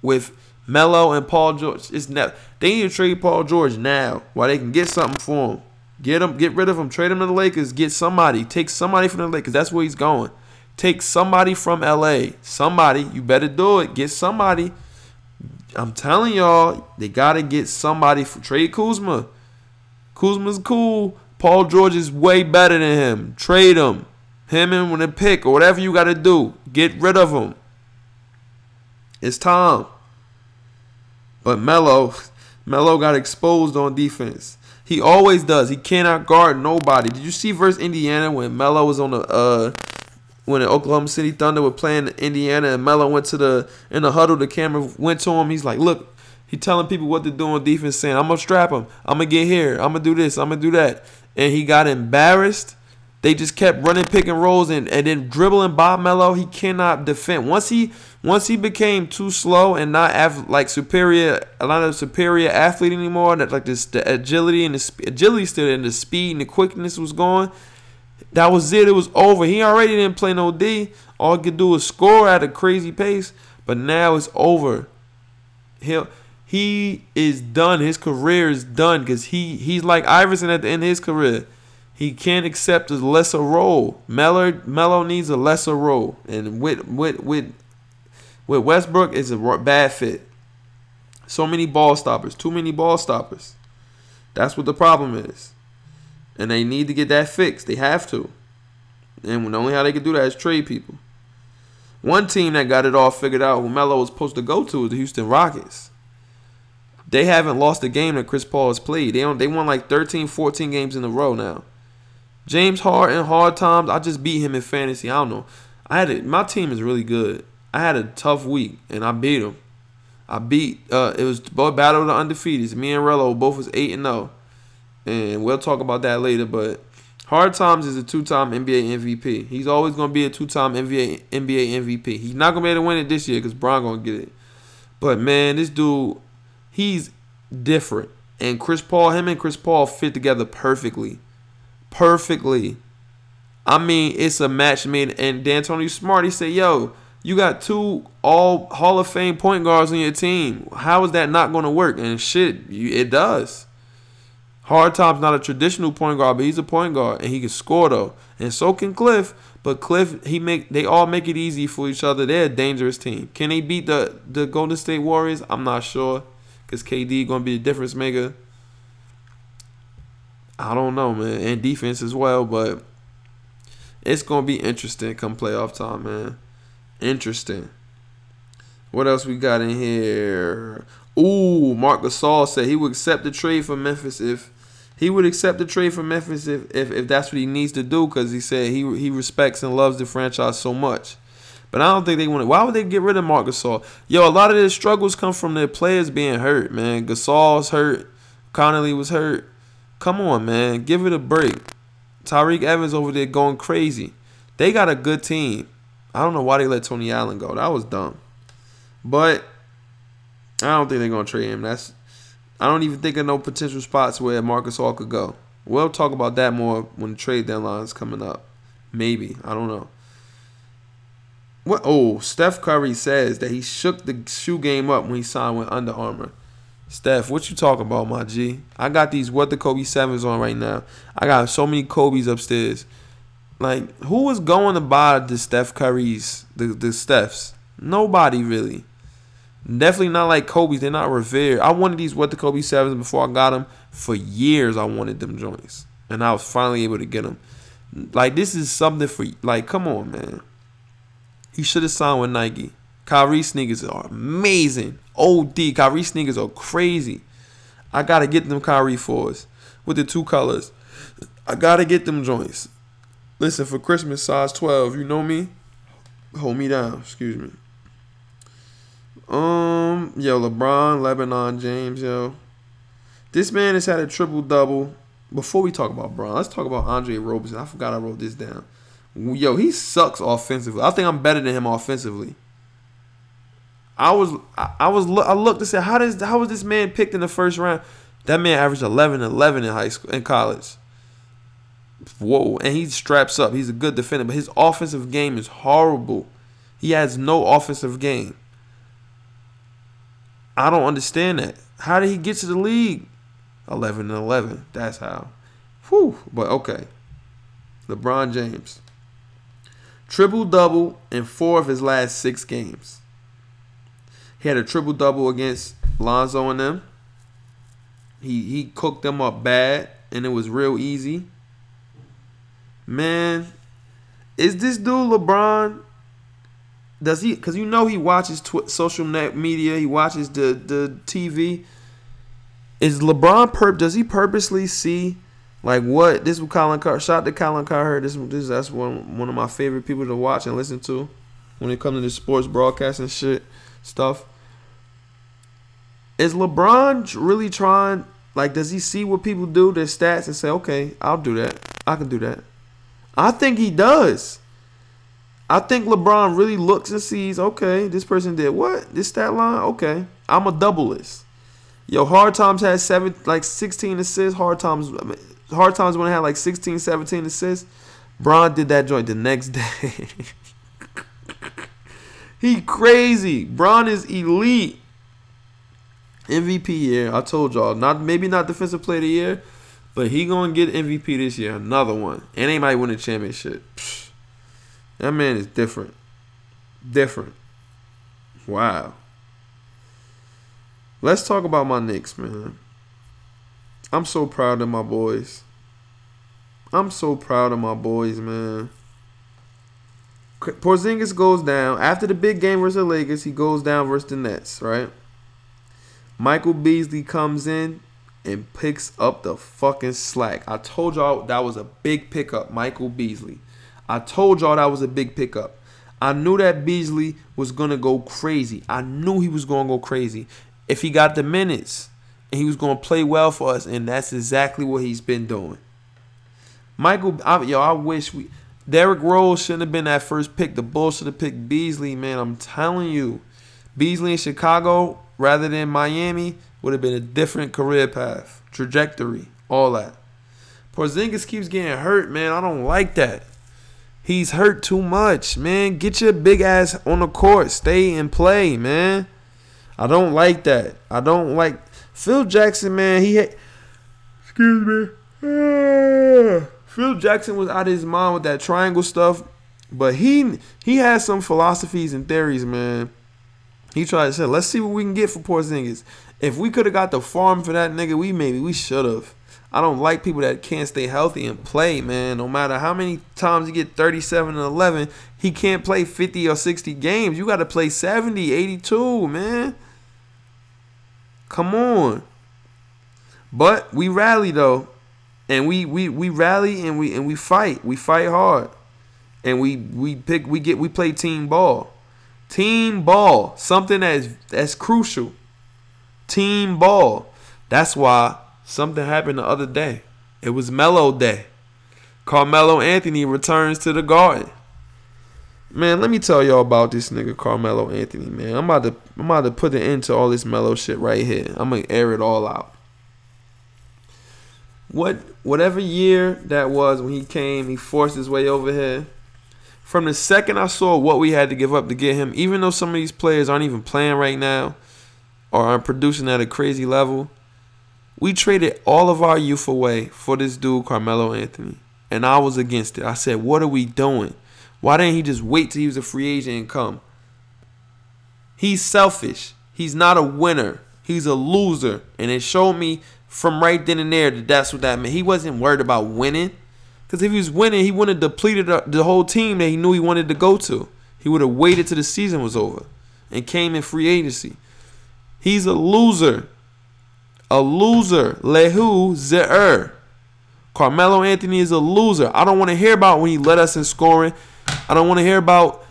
with Melo and Paul George. It's never. They need to trade Paul George now while they can get something for him. Get him, get rid of him, trade him to the Lakers, get somebody, take somebody from the Lakers. That's where he's going. Take somebody from LA. Somebody. You better do it. Get somebody. I'm telling y'all, they gotta get somebody for trade Kuzma. Kuzma's cool. Paul George is way better than him. Trade him. Him and with a pick or whatever you gotta do. Get rid of him. It's time. But Melo, Melo got exposed on defense. He always does. He cannot guard nobody. Did you see versus Indiana when Melo was on the uh when the Oklahoma City Thunder were playing Indiana and Melo went to the in the huddle, the camera went to him. He's like, "Look, he telling people what to do on defense, saying, "I'm gonna strap him. I'm gonna get here. I'm gonna do this. I'm gonna do that." And he got embarrassed. They just kept running pick and rolls and, and then dribbling Bob Melo. He cannot defend. Once he once he became too slow and not av- like superior, a lot of superior athlete anymore. That like this the agility and the sp- agility still and the speed and the quickness was gone. That was it. It was over. He already didn't play no D. All he could do was score at a crazy pace. But now it's over. He'll he is done. His career is done because he he's like Iverson at the end of his career. He can't accept a lesser role. Melo Melo needs a lesser role, and with with with with Westbrook is a bad fit. So many ball stoppers, too many ball stoppers. That's what the problem is, and they need to get that fixed. They have to, and the only how they can do that is trade people. One team that got it all figured out, who Melo was supposed to go to, is the Houston Rockets. They haven't lost a game that Chris Paul has played. They don't, they won like 13, 14 games in a row now. James Harden, hard times. I just beat him in fantasy. I don't know. I had it. My team is really good. I had a tough week and I beat him. I beat. Uh, it was battle of the undefeateds. Me and Rello both was eight and zero, and we'll talk about that later. But Hard Times is a two-time NBA MVP. He's always gonna be a two-time NBA NBA MVP. He's not gonna be able to win it this year because Bron gonna get it. But man, this dude, he's different. And Chris Paul, him and Chris Paul fit together perfectly perfectly. I mean, it's a match made. And D'Antoni Smart, he said, "Yo, you got two all Hall of Fame point guards on your team. How is that not going to work?" And shit, you, it does. Hard Time's not a traditional point guard, but he's a point guard and he can score though. And so can Cliff. But Cliff, he make they all make it easy for each other. They're a dangerous team. Can they beat the the Golden State Warriors? I'm not sure, cause KD gonna be the difference maker. I don't know, man, and defense as well. But it's gonna be interesting come playoff time, man. Interesting. What else we got in here? Ooh, Marc Gasol said he would accept the trade for Memphis if he would accept the trade for Memphis if, if, if that's what he needs to do because he said he he respects and loves the franchise so much. But I don't think they want to. Why would they get rid of Marc Gasol? Yo, a lot of their struggles come from their players being hurt, man. Gasol's hurt. Conley was hurt. Come on, man. Give it a break. Tyreke Evans over there going crazy. They got a good team. I don't know why they let Tony Allen go. That was dumb. But I don't think they're gonna trade him. That's I don't even think of no potential spots where Marc Gasol could go. We'll talk about that more when the trade deadline is coming up. Maybe. I don't know. What oh, Steph Curry says that he shook the shoe game up when he signed with Under Armour. Steph, what you talking about, my G? I got these what the Kobe sevens on right now. I got so many Kobe's upstairs. Like, who was going to buy the Steph Curry's, the the Stephs? Nobody really. Definitely not like Kobe's. They're not revered. I wanted these what the Kobe sevens before I got them. For years, I wanted them joints, and I was finally able to get them. Like, this is something for like. Come on, man. He should have signed with Nike. Kyrie sneakers are amazing. OD. Kyrie sneakers are crazy. I gotta get them Kyrie fours with the two colors. I gotta get them joints. Listen, for Christmas, size 12, you know me? Hold me down, excuse me. Um, yo, LeBron, Lebanon, James, yo. This man has had a triple double. Before we talk about Bron, let's talk about Andre Roberson. I forgot I wrote this down. Yo, he sucks offensively. I think I'm better than him offensively. I was I was I looked and said how does how was this man picked in the first round? That man averaged 11 11 in high school in college. Whoa, and he straps up. He's a good defender, but his offensive game is horrible. He has no offensive game. I don't understand that. How did he get to the league? 11 and 11. That's how. Whew. But okay. LeBron James. triple double in four of his last six games. He had a triple double against Lonzo and them. He he cooked them up bad, and it was real easy. Man, is this dude LeBron? Does he? Because you know he watches tw- social net media. He watches the the TV. Is LeBron perp? Does he purposely see like what this? What Colin Car shot to Colin Cowherd. This this that's one one of my favorite people to watch and listen to when it comes to the sports broadcasting shit stuff. Is LeBron really trying? Like, does he see what people do, their stats, and say, "Okay, I'll do that. I can do that." I think he does. I think LeBron really looks and sees, okay, this person did what? This stat line? Okay. I'm a double this. Yo, Hard Times had seven like 16 assists. Hard Times Hard Times when I had like 16, 17 assists. Bron did that joint the next day. he crazy. Bron is elite. MVP year. I told y'all. Not maybe not defensive player of the year, but he gonna get MVP this year. Another one. And he might win a championship. Psh, that man is different. Different. Wow. Let's talk about my Knicks, man. I'm so proud of my boys. I'm so proud of my boys, man. Porzingis goes down after the big game versus the Lakers. He goes down versus the Nets, right? Michael Beasley comes in and picks up the fucking slack. I told y'all that was a big pickup, Michael Beasley. I told y'all that was a big pickup. I knew that Beasley was gonna go crazy. I knew he was gonna go crazy if he got the minutes and he was gonna play well for us, and that's exactly what he's been doing. Michael, I, yo, I wish we. Derrick Rose shouldn't have been that first pick. The Bulls should have picked Beasley, man. I'm telling you, Beasley in Chicago rather than Miami would have been a different career path, trajectory, all that. Porzingis keeps getting hurt, man. I don't like that. He's hurt too much, man. Get your big ass on the court. Stay and play, man. I don't like that. I don't like Phil Jackson, man. He had, excuse me. Phil Jackson was out of his mind with that triangle stuff, but he he has some philosophies and theories, man. He tried to say, let's see what we can get for Porzingis. If we could have got the farm for that nigga, we maybe we should have. I don't like people that can't stay healthy and play, man. No matter how many times you get 37 and 11, he can't play 50 or 60 games. You got to play 70, 82, man. Come on. But we rally though. And we we we rally and we and we fight. We fight hard. And we we pick we get we play team ball. Team ball, something that's that's crucial. Team ball. That's why something happened the other day. It was Melo Day. Carmelo Anthony returns to the Garden. Man, let me tell y'all about this nigga Carmelo Anthony, man. I'm about to I'm about to put an end to all this Melo shit right here. I'm gonna air it all out. What whatever year that was when he came, he forced his way over here. From the second I saw what we had to give up to get him, even though some of these players aren't even playing right now or aren't producing at a crazy level, we traded all of our youth away for this dude Carmelo Anthony. And I was against it. I said, "What are we doing? Why didn't he just wait till he was a free agent and come?" He's selfish. He's not a winner. He's a loser. And it showed me from right then and there that that's what that meant. He wasn't worried about winning. Because if he was winning, he wouldn't have depleted the whole team that he knew he wanted to go to. He would have waited till the season was over and came in free agency. He's a loser. A loser. Lehu Zer. Carmelo Anthony is a loser. I don't want to hear about when he led us in scoring. I don't want to hear about.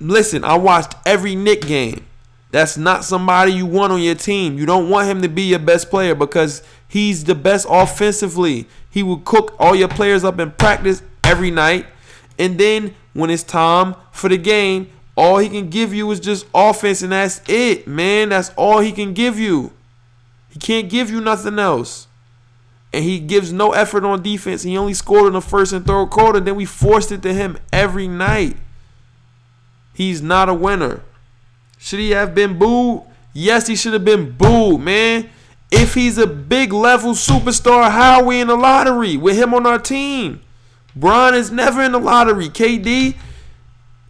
Listen, I watched every Knick game. That's not somebody you want on your team. You don't want him to be your best player because he's the best offensively. He will cook all your players up in practice every night. And then when it's time for the game, all he can give you is just offense, and that's it, man. That's all he can give you. He can't give you nothing else. And he gives no effort on defense. He only scored in the first and third quarter. Then we forced it to him every night. He's not a winner. Should he have been booed? Yes, he should have been booed, man. If he's a big level superstar, how are we in the lottery with him on our team? Bron is never in the lottery. KD,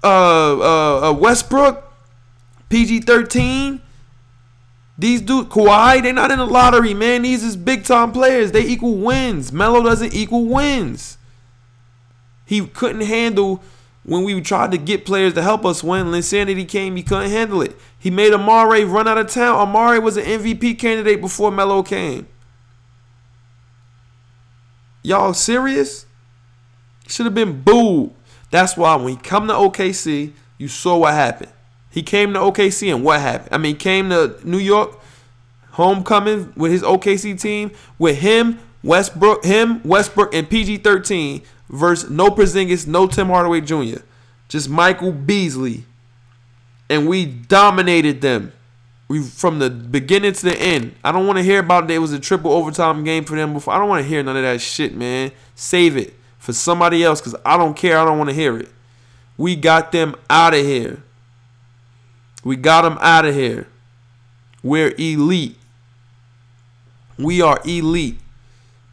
uh, uh, uh Westbrook, PG thirteen. These dude Kawhi, they're not in the lottery, man. These is big time players. They equal wins. Melo doesn't equal wins. He couldn't handle when we tried to get players to help us win. Linsanity came, he couldn't handle it. He made Amar'e run out of town. Amar'e was an MVP candidate before Melo came. Y'all serious? Should have been booed. That's why when he come to OKC, you saw what happened. He came to OKC and what happened? I mean, came to New York, homecoming with his OKC team, with him, Westbrook, him, Westbrook, and PG 13 versus no Porzingis, no Tim Hardaway Jr., just Michael Beasley. And we dominated them. We from the beginning to the end. I don't want to hear about it. it was a triple overtime game for them before. I don't want to hear none of that shit, man. Save it for somebody else because I don't care. I don't want to hear it. We got them out of here. We got them out of here. We're elite. We are elite.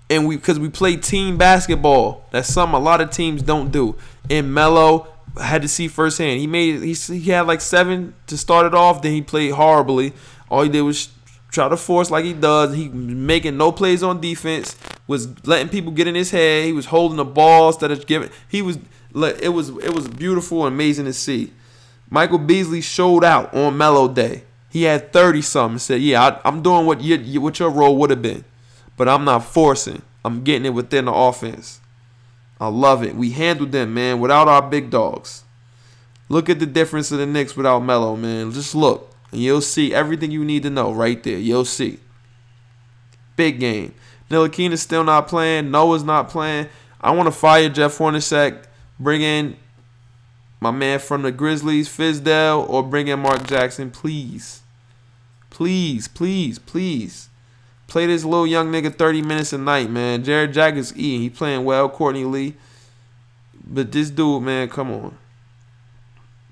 And we because we play team basketball. That's something a lot of teams don't do. And Melo had to see firsthand. He made he, he had like seven to start it off. Then he played horribly. All he did was try to force like he does. He making no plays on defense. Was letting people get in his head. He was holding the ball instead of giving. He was. It was it was beautiful and amazing to see. Michael Beasley showed out on Melo Day. He had thirty something. Said, "Yeah, I, am doing what you what your role would have been, but I'm not forcing. I'm getting it within the offense." I love it. We handled them, man, without our big dogs. Look at the difference of the Knicks without Melo, man. Just look, and you'll see everything you need to know right there. You'll see. Big game. Ntilikina's still not playing. Noah's not playing. I want to fire Jeff Hornacek, bring in my man from the Grizzlies, Fizdale, or bring in Mark Jackson, please. Please, please, please. Play this little young nigga 30 minutes a night, man. Jarrett Jack is eating. He playing well, Courtney Lee. But this dude, man, come on.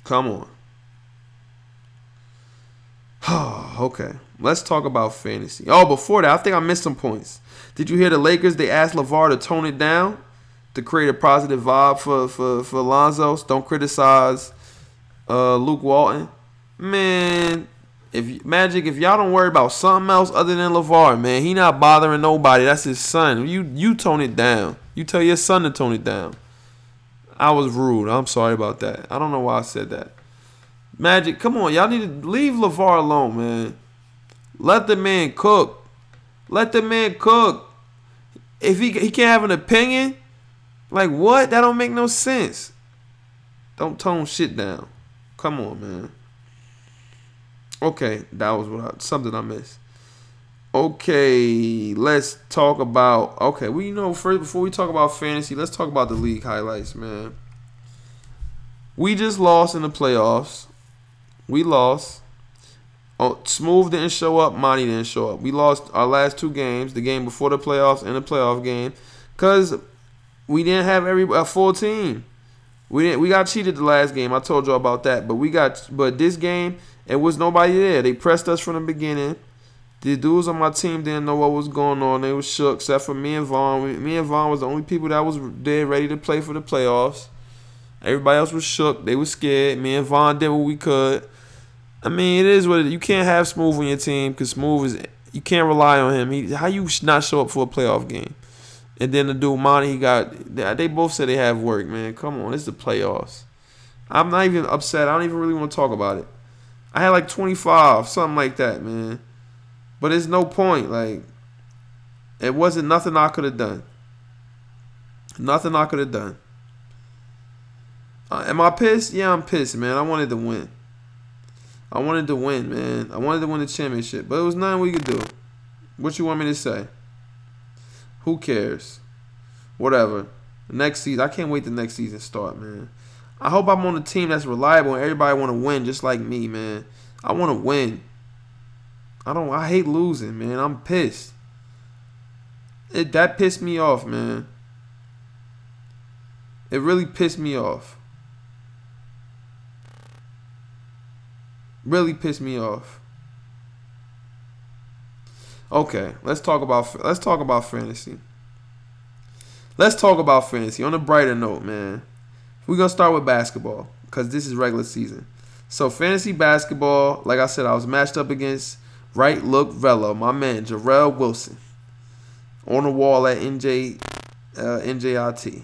Come on. okay. Let's talk about fantasy. Oh, before that, I think I missed some points. Did you hear the Lakers? They asked LeVar to tone it down to create a positive vibe for for for Lonzo. Don't criticize uh, Luke Walton. Man, if Magic, if y'all don't worry about something else other than LeVar, man, he not bothering nobody. That's his son. You you tone it down. You tell your son to tone it down. I was rude. I'm sorry about that. I don't know why I said that. Magic, come on, y'all need to leave LeVar alone, man. Let the man cook. Let the man cook. If he he can't have an opinion, like what? That don't make no sense. Don't tone shit down. Come on, man. Okay, that was what I, something I missed. Okay, let's talk about. Okay, we you know first before we talk about fantasy, let's talk about the league highlights, man. We just lost in the playoffs. We lost. Oh, Smooth didn't show up. Monty didn't show up. We lost our last two games, the game before the playoffs and the playoff game, because we didn't have every a full team. We didn't. We got cheated the last game. I told y'all about that. But we got. But this game it was nobody there. They pressed us from the beginning. The dudes on my team didn't know what was going on. They was shook, except for me and Vaughn. Me and Vaughn was the only people that was there ready to play for the playoffs. Everybody else was shook. They was scared. Me and Vaughn did what we could. I mean, it is what it, you can't have Smooth on your team because Smooth is you can't rely on him. He how you not show up for a playoff game, and then the dude Monty he got they both said they have work. Man, come on, it's the playoffs. I'm not even upset. I don't even really want to talk about it. I had like 25, something like that, man. But it's no point. Like, it wasn't nothing I could have done. Nothing I could have done. Uh, am I pissed? Yeah, I'm pissed, man. I wanted to win. I wanted to win, man. I wanted to win the championship, but it was nothing we could do. What you want me to say? Who cares? Whatever. Next season, I can't wait the next season start, man. I hope I'm on a team that's reliable and everybody want to win just like me, man. I want to win. I don't. I hate losing, man. I'm pissed. It that pissed me off, man. It really pissed me off. Really pissed me off. Okay, let's talk about let's talk about fantasy. Let's talk about fantasy on a brighter note, man. We're gonna start with basketball. because this is regular season. So fantasy basketball, like I said, I was matched up against right look Velo, my man Jarrell Wilson, on the wall at NJ uh, NJIT.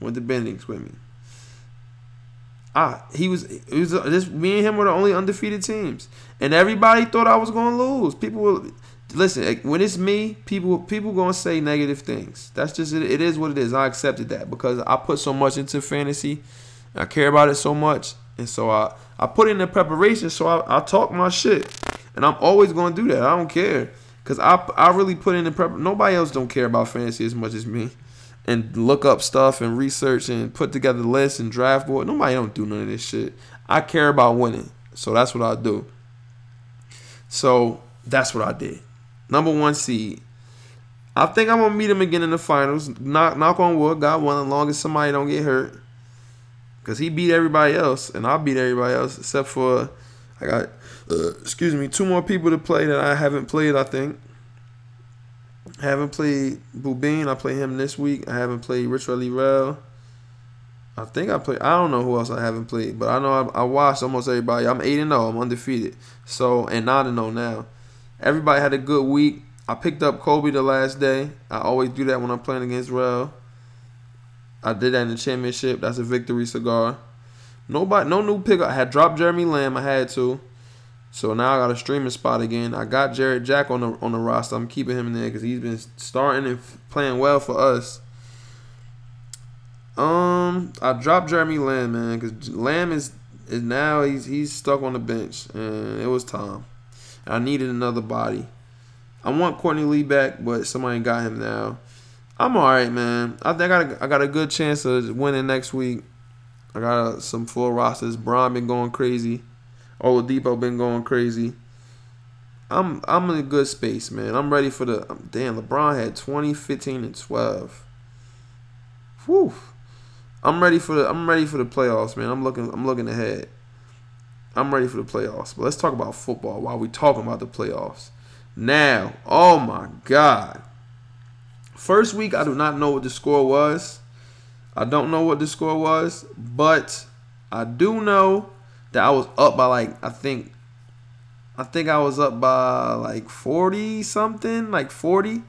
Went to Bennings with me. Ah, he was it was just me and him were the only undefeated teams, and everybody thought I was gonna lose. People were listen when it's me, people people gonna say negative things. That's just it, it is what it is. I accepted that because I put so much into fantasy, I care about it so much, and so I I put in the preparation. So I, I talk my shit, and I'm always gonna do that. I don't care because I I really put in the prep. Nobody else don't care about fantasy as much as me and look up stuff and research and put together lists and draft board. Nobody don't do none of this shit. I care about winning, so that's what I do. So that's what I did. Number one seed. I think I'm gonna meet him again in the finals. Knock knock on wood. God willing, as long as somebody don't get hurt. Cause he beat everybody else, and I beat everybody else except for I got uh, excuse me two more people to play that I haven't played. I think haven't played Bubin. I play him this week. I haven't played Rich Lirel. I think I play. I don't know who else I haven't played, but I know I, I watched almost everybody. I'm eight and zero. I'm undefeated. So and nine and zero now. Everybody had a good week. I picked up Kobe the last day. I always do that when I'm playing against Rel. I did that in the championship. That's a victory cigar. Nobody, no new pickup. I had dropped Jeremy Lamb. I had to. So now I got a streaming spot again. I got Jarrett Jack on the on the roster. I'm keeping him in there because he's been starting and playing well for us. Um, I dropped Jeremy Lamb, man, because Lamb is is now he's he's stuck on the bench, and it was time. I needed another body. I want Courtney Lee back, but somebody got him now. I'm all right, man. I think I got a, I got a good chance of winning next week. I got some full rosters. Bron been going crazy. Oladipo been going crazy. I'm I'm in a good space, man. I'm ready for the um, damn. LeBron had 20, 15, and 12. Whew. I'm ready for the I'm ready for the playoffs, man. I'm looking I'm looking ahead. I'm ready for the playoffs. But let's talk about football while we talking about the playoffs. Now, oh my God. First week, I do not know what the score was. I don't know what the score was, but I do know that I was up by like I think I think I was up by like 40 something, like 40.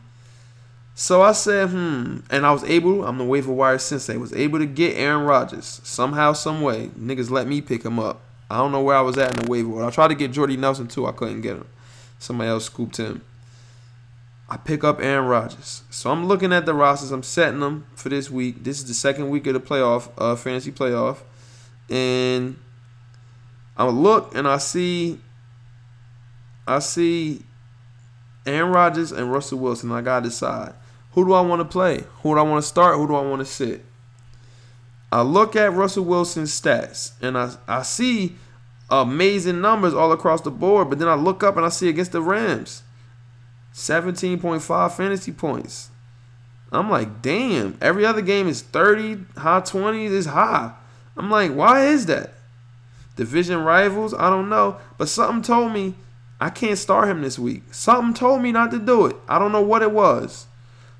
So I said, hmm, and I was able, I'm the waiver wire sensei, was able to get Aaron Rodgers somehow, some way. Niggas let me pick him up. I don't know where I was at in the waiver. I tried to get Jordy Nelson too, I couldn't get him. Somebody else scooped him. I pick up Aaron Rodgers. So I'm looking at the rosters. I'm setting them for this week. This is the second week of the playoff, uh, fantasy playoff, and I look and I see I see Aaron Rodgers and Russell Wilson. I gotta decide who do I want to play? Who do I want to start? Who do I want to sit? I look at Russell Wilson's stats and I, I see amazing numbers all across the board, but then I look up and I see against the Rams 17.5 fantasy points. I'm like, damn, every other game is 30, high 20s is high. I'm like, why is that? Division rivals? I don't know. But something told me I can't start him this week. Something told me not to do it. I don't know what it was.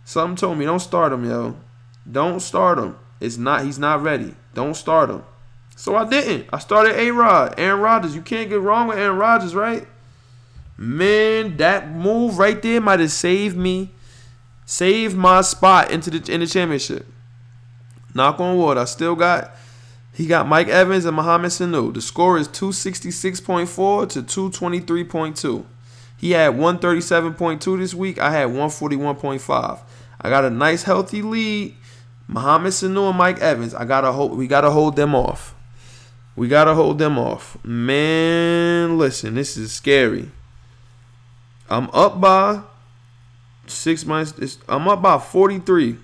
Something told me don't start him, yo. Don't start him. It's not he's not ready. Don't start him. So I didn't. I started A Rod. Aaron Rodgers. You can't get wrong with Aaron Rodgers, right? Man, that move right there might have saved me, saved my spot into the in the championship. Knock on wood. I still got he got Mike Evans and Mohamed Sanu. The score is 266.4 to 223.2. He had 137.2 this week. I had 141.5. I got a nice healthy lead. Mohamed Sanu and Mike Evans. I gotta hold we gotta hold them off. We gotta hold them off. Man, listen, this is scary. I'm up by six months. I'm up by 43.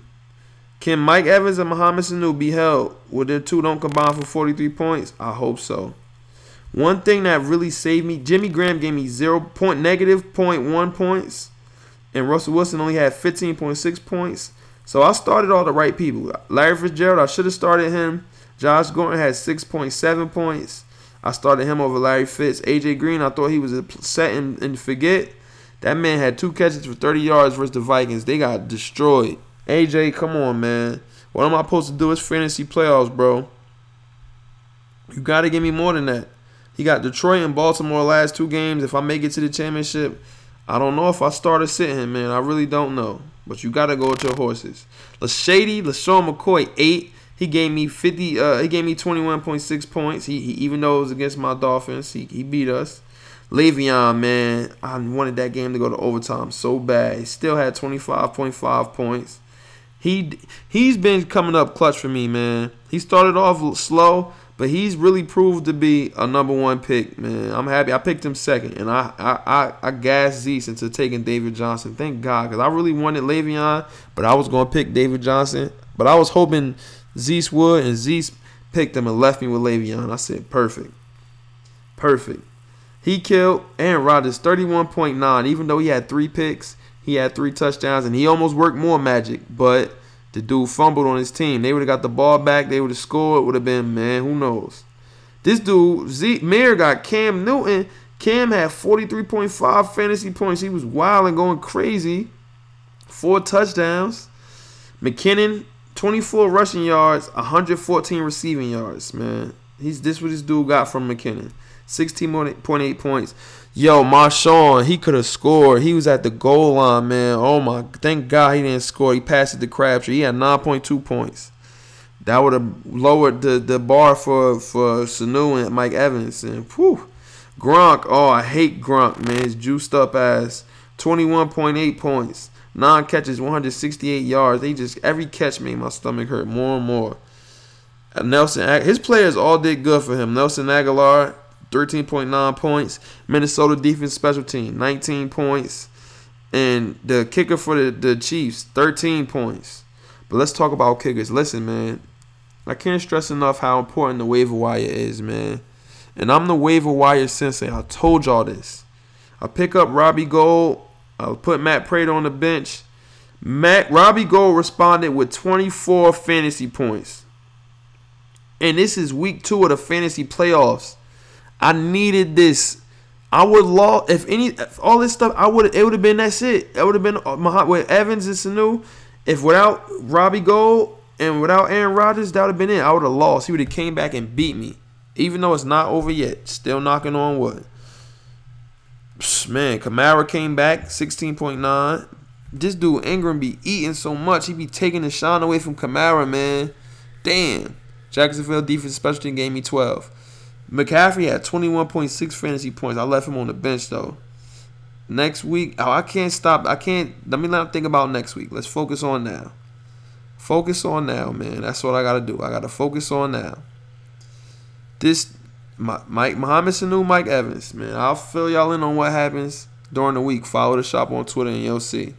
Can Mike Evans and Mohamed Sanu be held where their two don't combine for 43 points? I hope so. One thing that really saved me, Jimmy Graham gave me zero point negative point one points, and Russell Wilson only had 15.6 points. So I started all the right people. Larry Fitzgerald, I should have started him. Josh Gordon had 6.7 points. I started him over Larry Fitz. AJ Green, I thought he was a set and, and forget. That man had two catches for 30 yards versus the Vikings. They got destroyed. AJ, come on, man. What am I supposed to do? It's fantasy playoffs, bro. You got to give me more than that. He got Detroit and Baltimore last two games. If I make it to the championship, I don't know if I start or sit him, man. I really don't know. But you got to go with your horses. Lashady, LeSean McCoy, eight. He gave me 50. Uh, he gave me 21.6 points. He, he even though it was against my Dolphins, he, he beat us. Le'Veon, man, I wanted that game to go to overtime so bad. He still had 25.5 points. He he's been coming up clutch for me, man. He started off slow, but he's really proved to be a number one pick, man. I'm happy. I picked him second, and I I I, I gassed Zeus into taking David Johnson. Thank God, because I really wanted Le'Veon, but I was gonna pick David Johnson. But I was hoping Zeus would, and Zeus picked him and left me with Le'Veon. I said, perfect, perfect. He killed Aaron Rodgers 31.9, even though he had three picks. He had three touchdowns, and he almost worked more magic, but the dude fumbled on his team. They would have got the ball back. They would have scored. It would have been, man, who knows? This dude, Z, Mayer got Cam Newton. Cam had 43.5 fantasy points. He was wild and going crazy. Four touchdowns. McKinnon, 24 rushing yards, 114 receiving yards, man. He's this what this dude got from McKinnon. 16.8 points. Yo, Marshawn, he could have scored. He was at the goal line, man. Oh my, thank God he didn't score. He passed it to Crabtree. He had 9.2 points. That would have lowered the, the bar for for Sanu and Mike Evans. And whew, Gronk, oh I hate Gronk, man. His juiced up ass, 21.8 points, nine catches, 168 yards. They just every catch made my stomach hurt more and more. Nelson, his players all did good for him. Nelson Agholor, 13.9 points. Minnesota defense special team, 19 points. And the kicker for the, the Chiefs, 13 points. But let's talk about kickers. Listen, man. I can't stress enough how important the waiver wire is, man. And I'm the waiver wire sensei. I told y'all this. I pick up Robbie Gould. I'll put Matt Prater on the bench. Matt Robbie Gould responded with 24 fantasy points. And this is week two of the fantasy playoffs. I needed this. I would law if any if all this stuff. I would it would have been that's it. It would have been uh, with Evans and Sanu. If without Robbie Gould and without Aaron Rodgers, that would have been it. I would have lost. He would have came back and beat me. Even though it's not over yet, still knocking on wood. Man, Kamara came back, 16.9. This dude Ingram be eating so much. He be taking the shine away from Kamara, man. Damn. Jacksonville defense special team gave me 12. McCaffrey had 21.6 fantasy points. I left him on the bench though. Next week, oh, I can't stop. I can't. Let me not think about next week. Let's focus on now. Focus on now, man. That's what I gotta do. I gotta focus on now. This, Mike Mohamed Sanu, Mike Evans, man. I'll fill y'all in on what happens during the week. Follow the shop on Twitter and you'll see.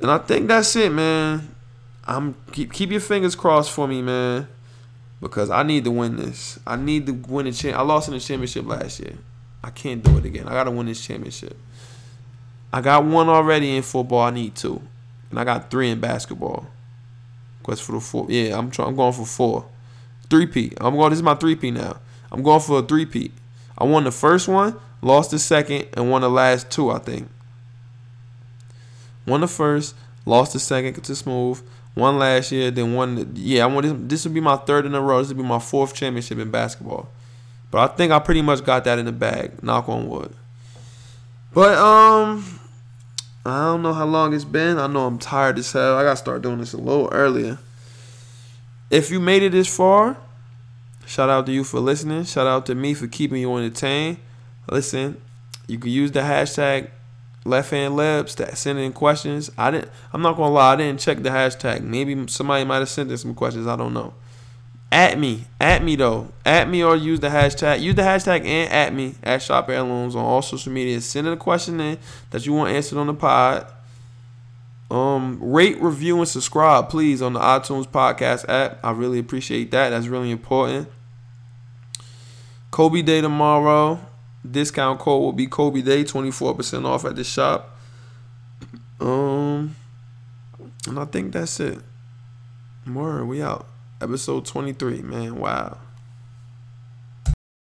And I think that's it, man. I'm keep keep your fingers crossed for me, man because I need to win this. I need to win the champ. I lost in the championship last year. I can't do it again. I gotta win this championship. I got one already in football. I need two, and I got three in basketball. Quest for the four. Yeah, I'm trying. I'm going for four. Three P. I'm going. This is my three P now. I'm going for a three P. I won the first one, lost the second, and won the last two. I think. Won the first, lost the second to Smooth one last year, then one. Yeah, I want this. This will be my third in a row. This will be my fourth championship in basketball. But I think I pretty much got that in the bag. Knock on wood. But um, I don't know how long it's been. I know I'm tired as hell. I gotta start doing this a little earlier. If you made it this far, shout out to you for listening. Shout out to me for keeping you entertained. Listen, you can use the hashtag Left Hand Layups that sending in questions. I didn't. I'm not gonna lie. I didn't check the hashtag. Maybe somebody might have sent in some questions. I don't know. At me, at me though, at me or use the hashtag. Use the hashtag and at me at Shop Heirlooms on all social media. Send in a question in that you want answered on the pod. Um, rate, review, and subscribe, please, on the iTunes podcast app. I really appreciate that. That's really important. Kobe Day tomorrow. Discount code will be Kobe Day, 24% off at the shop. Um, and I think that's it. More, we out. Episode 23, man. Wow.